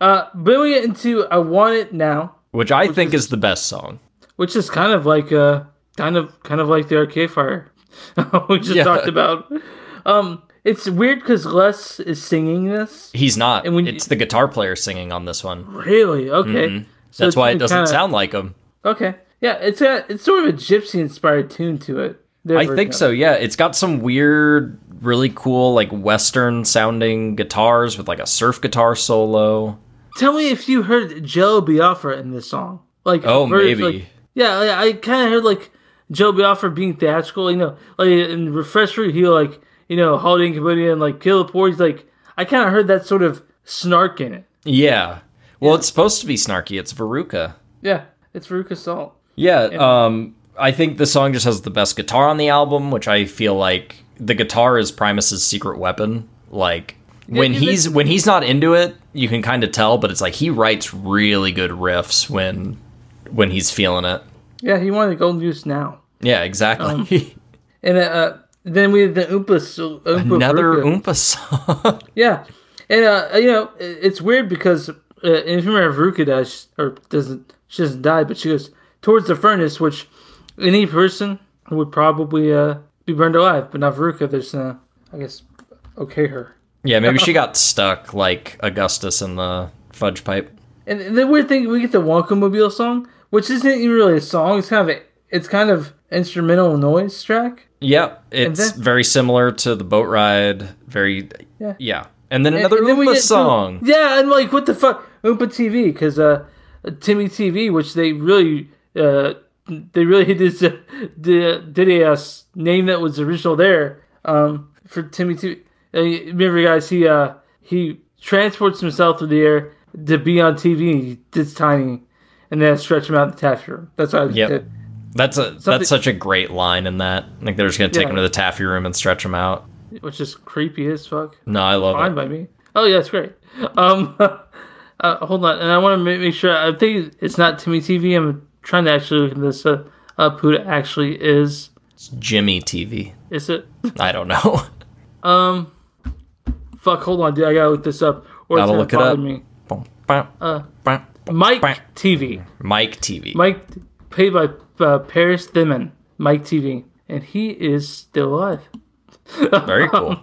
S2: uh, but we get into "I Want It Now,"
S1: which i think is the best song
S2: which is kind of like uh, kind of kind of like the Arcade Fire we just
S1: Yeah.
S2: talked about. Um, it's weird because Les is singing this.
S1: he's not
S2: And when you-
S1: it's the guitar player singing on this one
S2: Really? Okay. So
S1: that's why it doesn't
S2: kinda-
S1: sound like him
S2: Okay. Yeah, it's a it's sort of a gypsy inspired tune to it. Their
S1: I think so. Yeah, it's got some weird, really cool, like Western sounding guitars with like a surf guitar solo.
S2: Tell me if you heard Jello Biafra in this song. Like
S1: Oh, maybe.
S2: like- yeah, like, I kind of heard like Jello Biafra being theatrical. You know, like in Refresher, he like you know Holiday in Cambodia and like Kill the Poor. He's like I kind of heard that sort of snark in it.
S1: Yeah. Well, it's supposed to be snarky. It's Veruca.
S2: Yeah, it's Veruca Salt.
S1: Yeah. Um. I think the song just has the best guitar on the album, which I feel like the guitar is Primus's secret weapon. Like when he's when he's not into it, you can kind of tell, but it's like he writes really good riffs when when he's feeling it.
S2: Yeah, he wanted Golden Goose now.
S1: Yeah, exactly.
S2: Um, And uh, then we have the Oompa, Oompa
S1: Another. Oompa song.
S2: Yeah, and uh, you know it's weird because uh, if you remember dies or doesn't she doesn't die, but she goes towards the furnace, which any person would probably uh, be burned alive, but not Veruca. There's uh, I guess okay her.
S1: Yeah, maybe she got stuck like Augustus in the fudge pipe.
S2: And the weird thing, we get the Wonka Mobile song, which isn't even really a song. It's kind of a, it's kind of instrumental noise track.
S1: Yep, it's
S2: then-
S1: very similar to the boat ride. Very,
S2: Yeah.
S1: yeah. And then another
S2: And then get to-
S1: song.
S2: yeah, and like what the fuck, Oompa TV, because uh, Timmy TV, which they really uh, they really this uh, did, did a uh, name that was original there um for Timmy TV. Remember, guys, he uh he transports himself through the air to be on TV. It's tiny, and then stretch him out in the taffy room. That's what I
S1: Yep.
S2: did.
S1: That's a
S2: Something-
S1: that's such a great line in that. Like they're just gonna take
S2: Yeah.
S1: him to the taffy room and stretch him out.
S2: Which is creepy as fuck.
S1: No, I love
S2: fine
S1: it.
S2: by me. Oh yeah, it's great. Um, uh, hold on, and I want to make, make sure. I think it's not Timmy TV. I'm trying to actually look at this uh, up. Who it actually is?
S1: It's Jimmy TV.
S2: Is it?
S1: I don't know.
S2: Um, fuck. Hold on, dude. I gotta look this up. Or
S1: Gotta
S2: it's
S1: look it
S2: gonna
S1: up.
S2: bother me. Uh, Mike TV.
S1: Mike TV.
S2: Mike, paid by uh, Paris Themmen. Mike TV, and he is still alive.
S1: Very cool.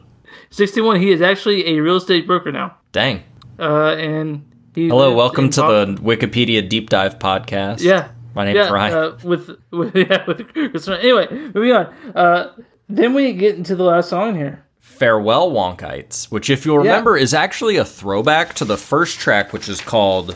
S2: 61. He is actually a real estate broker now.
S1: Dang.
S2: Uh, and he
S1: Hello,
S2: lives
S1: welcome
S2: in
S1: to
S2: Boston.
S1: the Wikipedia deep dive podcast.
S2: Yeah.
S1: My name's
S2: yeah,
S1: Ryan.
S2: Uh, with with yeah, with Chris Ryan. Anyway, moving on. Uh, then we get into the last song here.
S1: Farewell Wonkites, which, if you'll remember, is actually a throwback to the first track, which is called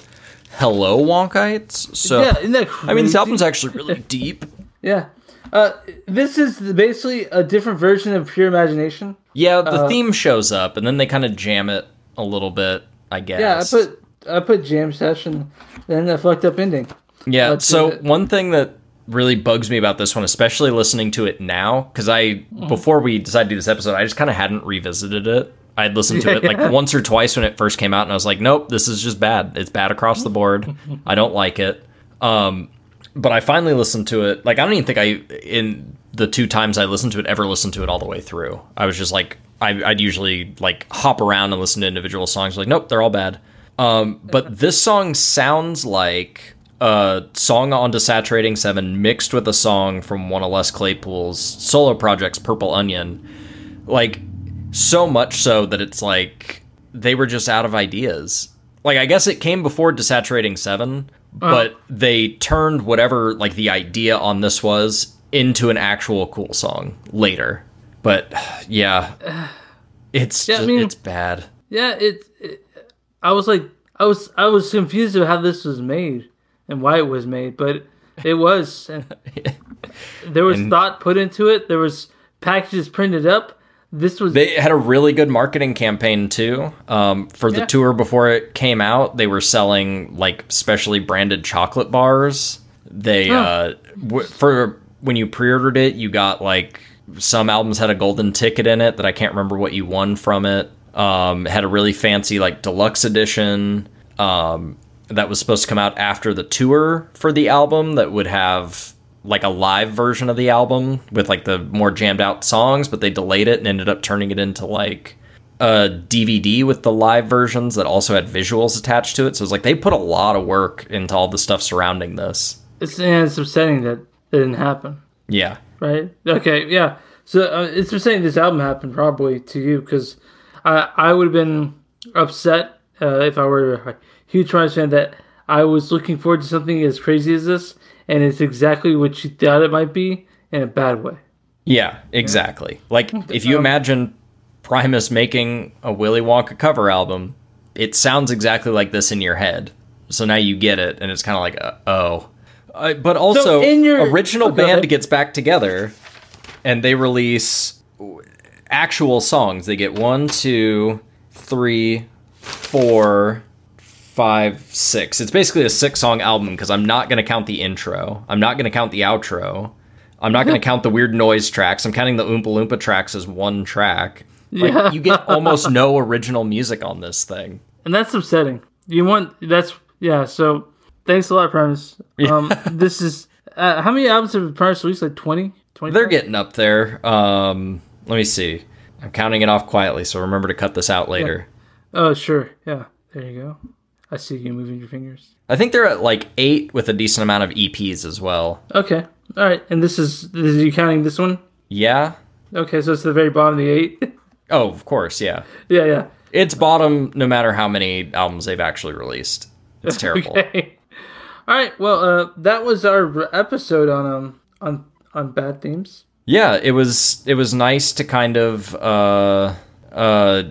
S1: Hello Wonkites. So,
S2: yeah, isn't that crazy?
S1: I mean, this album's actually really deep.
S2: yeah. Uh, this is basically a different version of Pure Imagination.
S1: Yeah, the
S2: Uh,
S1: theme shows up, and then they kind of jam it a little bit, I guess.
S2: Yeah, I put I put jam session, then a fucked up ending.
S1: Yeah.
S2: But,
S1: so
S2: uh,
S1: one thing that really bugs me about this one, especially listening to it now, because I before we decided to do this episode, I just kind of hadn't revisited it. I'd listened to it like once or twice when it first came out, and I was like, nope, this is just bad. It's bad across the board. I don't like it. Um, but I finally listened to it. Like I don't even think I in the two times I listened to it ever listened to it all the way through. I was just like I, I'd usually like hop around and listen to individual songs. Like nope, they're all bad. Um, but this song sounds like a song on Desaturating Seven mixed with a song from one of Les Claypool's solo projects, Purple Onion. Like so much so that it's like they were just out of ideas. Like I guess it came before Desaturating Seven, uh-huh. but they turned whatever like the idea on this was into an actual cool song later. But yeah, it's
S2: Yeah, I mean-
S1: it's bad.
S2: Yeah, it, it. I was like, I was I was confused of how this was made and why it was made, but it was. There was
S1: And-
S2: thought put into it. There was packages printed up. This was
S1: They had a really good marketing campaign too. Um, for the
S2: Yeah.
S1: tour before it came out, they were selling like specially branded chocolate bars. They uh, w- for when you pre-ordered it, you got like some albums had a golden ticket in it that I can't remember what you won from it. Um, had a really fancy like deluxe edition um, that was supposed to come out after the tour for the album that would have like a live version of the album with like the more jammed out songs, but they delayed it and ended up turning it into like a DVD with the live versions that also had visuals attached to it. So it's like they put a lot of work into all the stuff surrounding this.
S2: it's, and it's upsetting that it didn't happen.
S1: Yeah.
S2: Right? Okay, yeah. So uh, it's upsetting this album happened probably to you because I I would have been upset uh, if I were huge Trials fan that I was looking forward to something as crazy as this, and it's exactly what you thought it might be in a bad way.
S1: Yeah, exactly. Like if you imagine Primus making a Willy Wonka cover album, it sounds exactly like this in your head. So now you get it, and it's kind of like, uh, oh. Uh, but also,
S2: in your-
S1: original
S2: Okay.
S1: band gets back together, and they release actual songs. They get one, two, three, four, five, six. It's basically a six song album because I'm not going to count the intro. I'm not going to count the outro. I'm not going to count the weird noise tracks. I'm counting the Oompa Loompa tracks as one track. Like,
S2: Yeah.
S1: you get almost no original music on this thing.
S2: and that's upsetting. You want that's yeah. So thanks a lot, Primus. Um, this is uh, how many albums have Primus released? Like 20? 20
S1: They're getting up there. Um, let me see. I'm counting it off quietly, so remember to cut this out later.
S2: Oh sure, yeah. There you go. I see you moving your fingers.
S1: I think they're at like eight with a decent amount of EPs as well.
S2: Okay, all right. And this is is you counting this one?
S1: Yeah.
S2: Okay, so it's the very bottom of the eight.
S1: Oh, of course, yeah.
S2: yeah, yeah.
S1: It's bottom no matter how many albums they've actually released. It's terrible.
S2: Okay. All right. Well, uh, that was our episode on um on on bad themes.
S1: Yeah, it was it was nice to kind of uh uh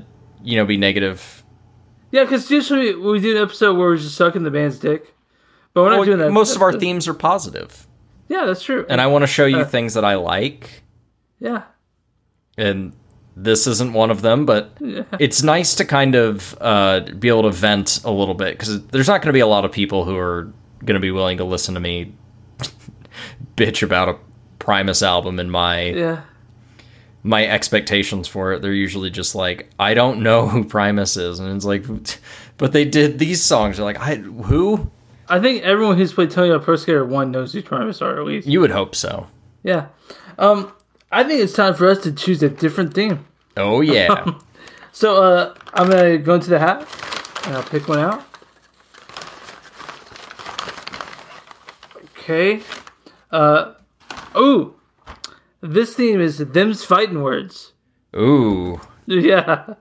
S1: you know be negative.
S2: Yeah, because usually we do an episode where we're just sucking the band's dick, but we're not
S1: Well,
S2: doing that.
S1: most of our themes are positive,
S2: Yeah, that's true.
S1: and I want to show you
S2: Uh,
S1: things that I like,
S2: yeah,
S1: and this isn't one of them. But it's nice to kind of uh, be able to vent a little bit because there's not going to be a lot of people who are going to be willing to listen to me bitch about a Primus album in my
S2: yeah.
S1: My expectations for it. They're usually just like, I don't know who Primus is, and it's like, but they did these songs. They're like, I who?
S2: I think everyone who's played Tony Hawk Pro Skater One knows who Primus are at least.
S1: You would hope so.
S2: Yeah. Um, I think it's time for us to choose a different theme.
S1: Oh yeah,
S2: So uh, I'm gonna go into the hat and I'll pick one out. Okay. Uh, ooh, this theme is them's fighting words.
S1: ooh,
S2: Yeah.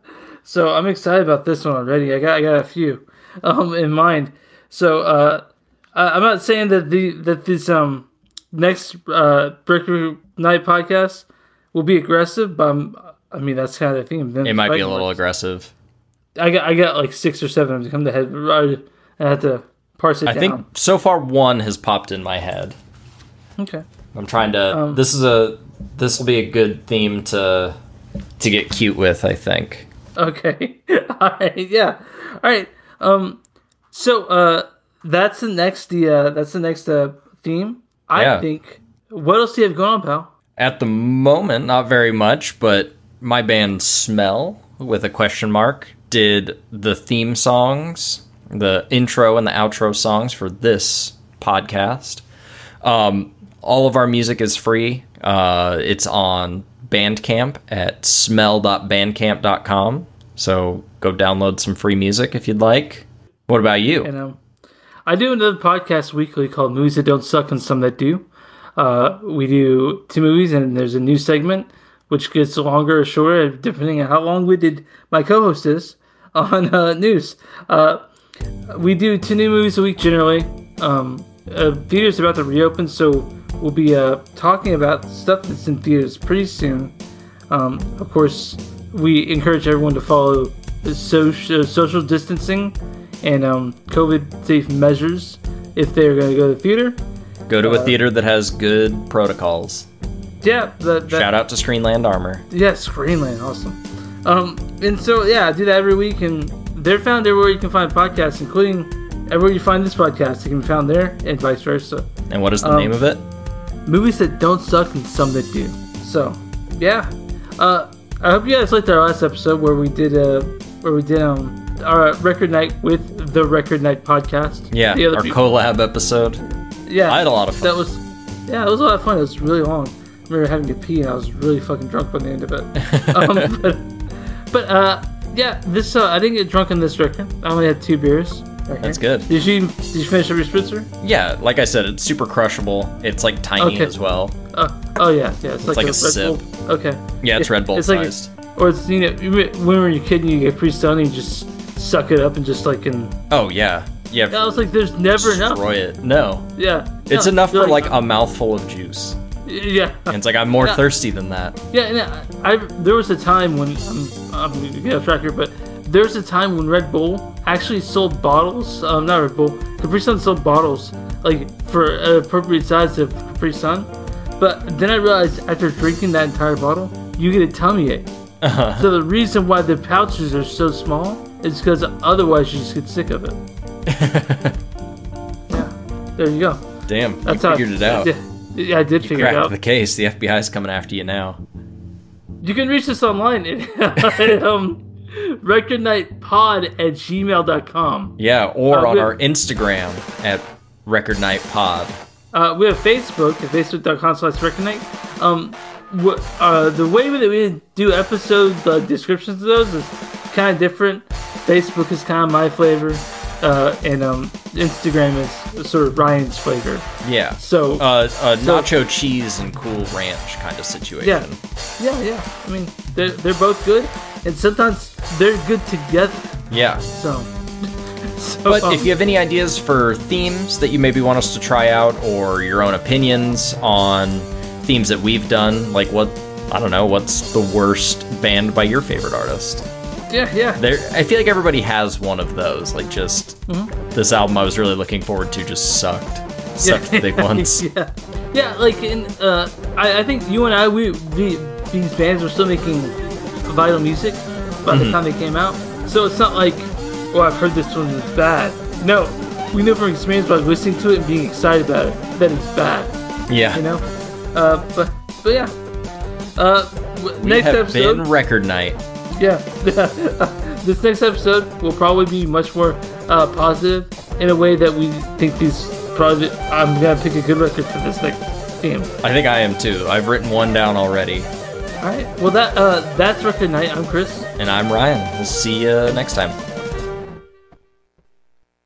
S2: So I'm excited about this one already. I got I got a few um in mind. So uh I- I'm not saying that the that this um next uh Breaker Night podcast will be aggressive, but I'm, I mean that's kind of the theme. Them
S1: it might be a little
S2: words.
S1: aggressive.
S2: I got I got like six or seven of them come to head. I have to parse it
S1: I
S2: down.
S1: think so far one has popped in my head.
S2: Okay.
S1: I'm trying to.
S2: Um,
S1: this is a. This will be a good theme to to get cute with. I think.
S2: Okay. All right. Yeah. All right. Um. So uh, that's the next the uh that's the next uh theme. I
S1: Yeah.
S2: think. What else do you have going on, pal?
S1: At the moment, not very much, but my band Smell with a question mark did the theme songs, the intro and the outro songs for this podcast. Um, all of our music is free. Uh, it's on Bandcamp at smell.bandcamp.com. So go download some free music if you'd like. What about you?
S2: And um, I do another podcast weekly called Movies That Don't Suck and Some That Do. Uh, we do two movies, and there's a new segment which gets longer or shorter depending on how long we did my co-host is on uh, news. Uh, we do two new movies a week generally. Um, uh, theaters about to reopen, so we'll be uh, talking about stuff that's in theaters pretty soon. Um, of course, we encourage everyone to follow social, social distancing and um, COVID safe measures if they're going to go to the theater.
S1: Go to a theater that has good protocols.
S2: Yeah, that, that,
S1: Shout out to Screenland Armour.
S2: Yes, Screenland, awesome. Um, and so yeah, I do that every week, and they're found everywhere you can find podcasts, including everywhere you find this podcast. It can be found there, and vice versa.
S1: And what is the
S2: Um,
S1: name of it?
S2: Movies that don't suck and some that do. So, yeah. Uh, I hope you guys liked our last episode where we did uh where we did um our record night with the Record Night podcast.
S1: Yeah,
S2: The other
S1: our
S2: people-
S1: collab episode.
S2: yeah.
S1: I had a lot of fun.
S2: That was yeah, it was a lot of fun. It was really long. I remember having to pee and I was really fucking drunk by the end of it. um, but, but uh, yeah, this uh, I didn't get drunk on this record. I only had two beers. Right
S1: That's good.
S2: Did you did you finish every spritzer?
S1: Yeah, like I said, it's super crushable. It's like tiny
S2: Okay.
S1: as well.
S2: Uh, oh yeah, yeah. It's, like,
S1: like
S2: a,
S1: a sip.
S2: Bull. Okay.
S1: Yeah, it's Red Bull
S2: it's like a-
S1: sized.
S2: or it's you know when you're a kid and you get pretty stoned and you just suck it up and just like and
S1: oh yeah, yeah.
S2: I was like, there's never enough.
S1: destroy it. No,
S2: Yeah.
S1: it's
S2: No,
S1: enough for
S2: you're
S1: like a mouthful of juice.
S2: yeah.
S1: And it's like I'm more
S2: Yeah.
S1: thirsty than that.
S2: Yeah, and I, I there was a time when I'm, I'm gonna get off track here, but there was a time when Red Bull actually sold bottles. Um, not Red Bull, Capri Sun sold bottles like for an appropriate size of Capri Sun. But then I realized after drinking that entire bottle, you get a tummy ache.
S1: Uh-huh.
S2: So the reason why the pouches are so small is because otherwise you just get sick of it. yeah, there you go.
S1: Damn,
S2: That's
S1: you
S2: how
S1: figured it out.
S2: Yeah, I did figure it out.
S1: the case. The FBI's coming after you now.
S2: You can reach us online um, recordnightpod at gmail.com.
S1: Yeah, or
S2: Uh,
S1: on our Instagram at Record Night Pod.
S2: Uh, we have Facebook at facebook.com slash recordnight. Um, wh- uh, the way that we do episode uh, descriptions of those is kind of different. Facebook is kind of my flavor, uh, and um, Instagram is sort of Ryan's flavor.
S1: Yeah.
S2: So,
S1: Uh, a
S2: So-
S1: nacho cheese and cool ranch kind of situation.
S2: Yeah. yeah, yeah. I mean, they're, they're both good, and sometimes they're good together.
S1: Yeah.
S2: So, so
S1: But
S2: um,
S1: if you have any ideas for themes that you maybe want us to try out, or your own opinions on themes that we've done, like what I don't know, what's the worst band by your favorite artist?
S2: yeah, yeah.
S1: There, I feel like everybody has one of those. Like just
S2: Mm-hmm.
S1: this album I was really looking forward to just sucked, sucked the big ones.
S2: yeah, yeah. Like in, uh, I, I think you and I, we, we these bands were still making vital music by
S1: Mm-hmm.
S2: the time they came out. So it's not like, oh, I've heard this one is bad. No, we know from experience by listening to it and being excited about it that it's bad.
S1: Yeah.
S2: You know, uh, but but yeah. Uh,
S1: We
S2: next
S1: have
S2: episode,
S1: been record night.
S2: yeah. this next episode will probably be much more uh, positive in a way that we think these probably. I'm gonna pick a good record for this next theme.
S1: I think I am too. I've written one down already.
S2: All right. Well, that uh, that's record night. I'm Chris.
S1: And I'm Ryan. We'll see you next time.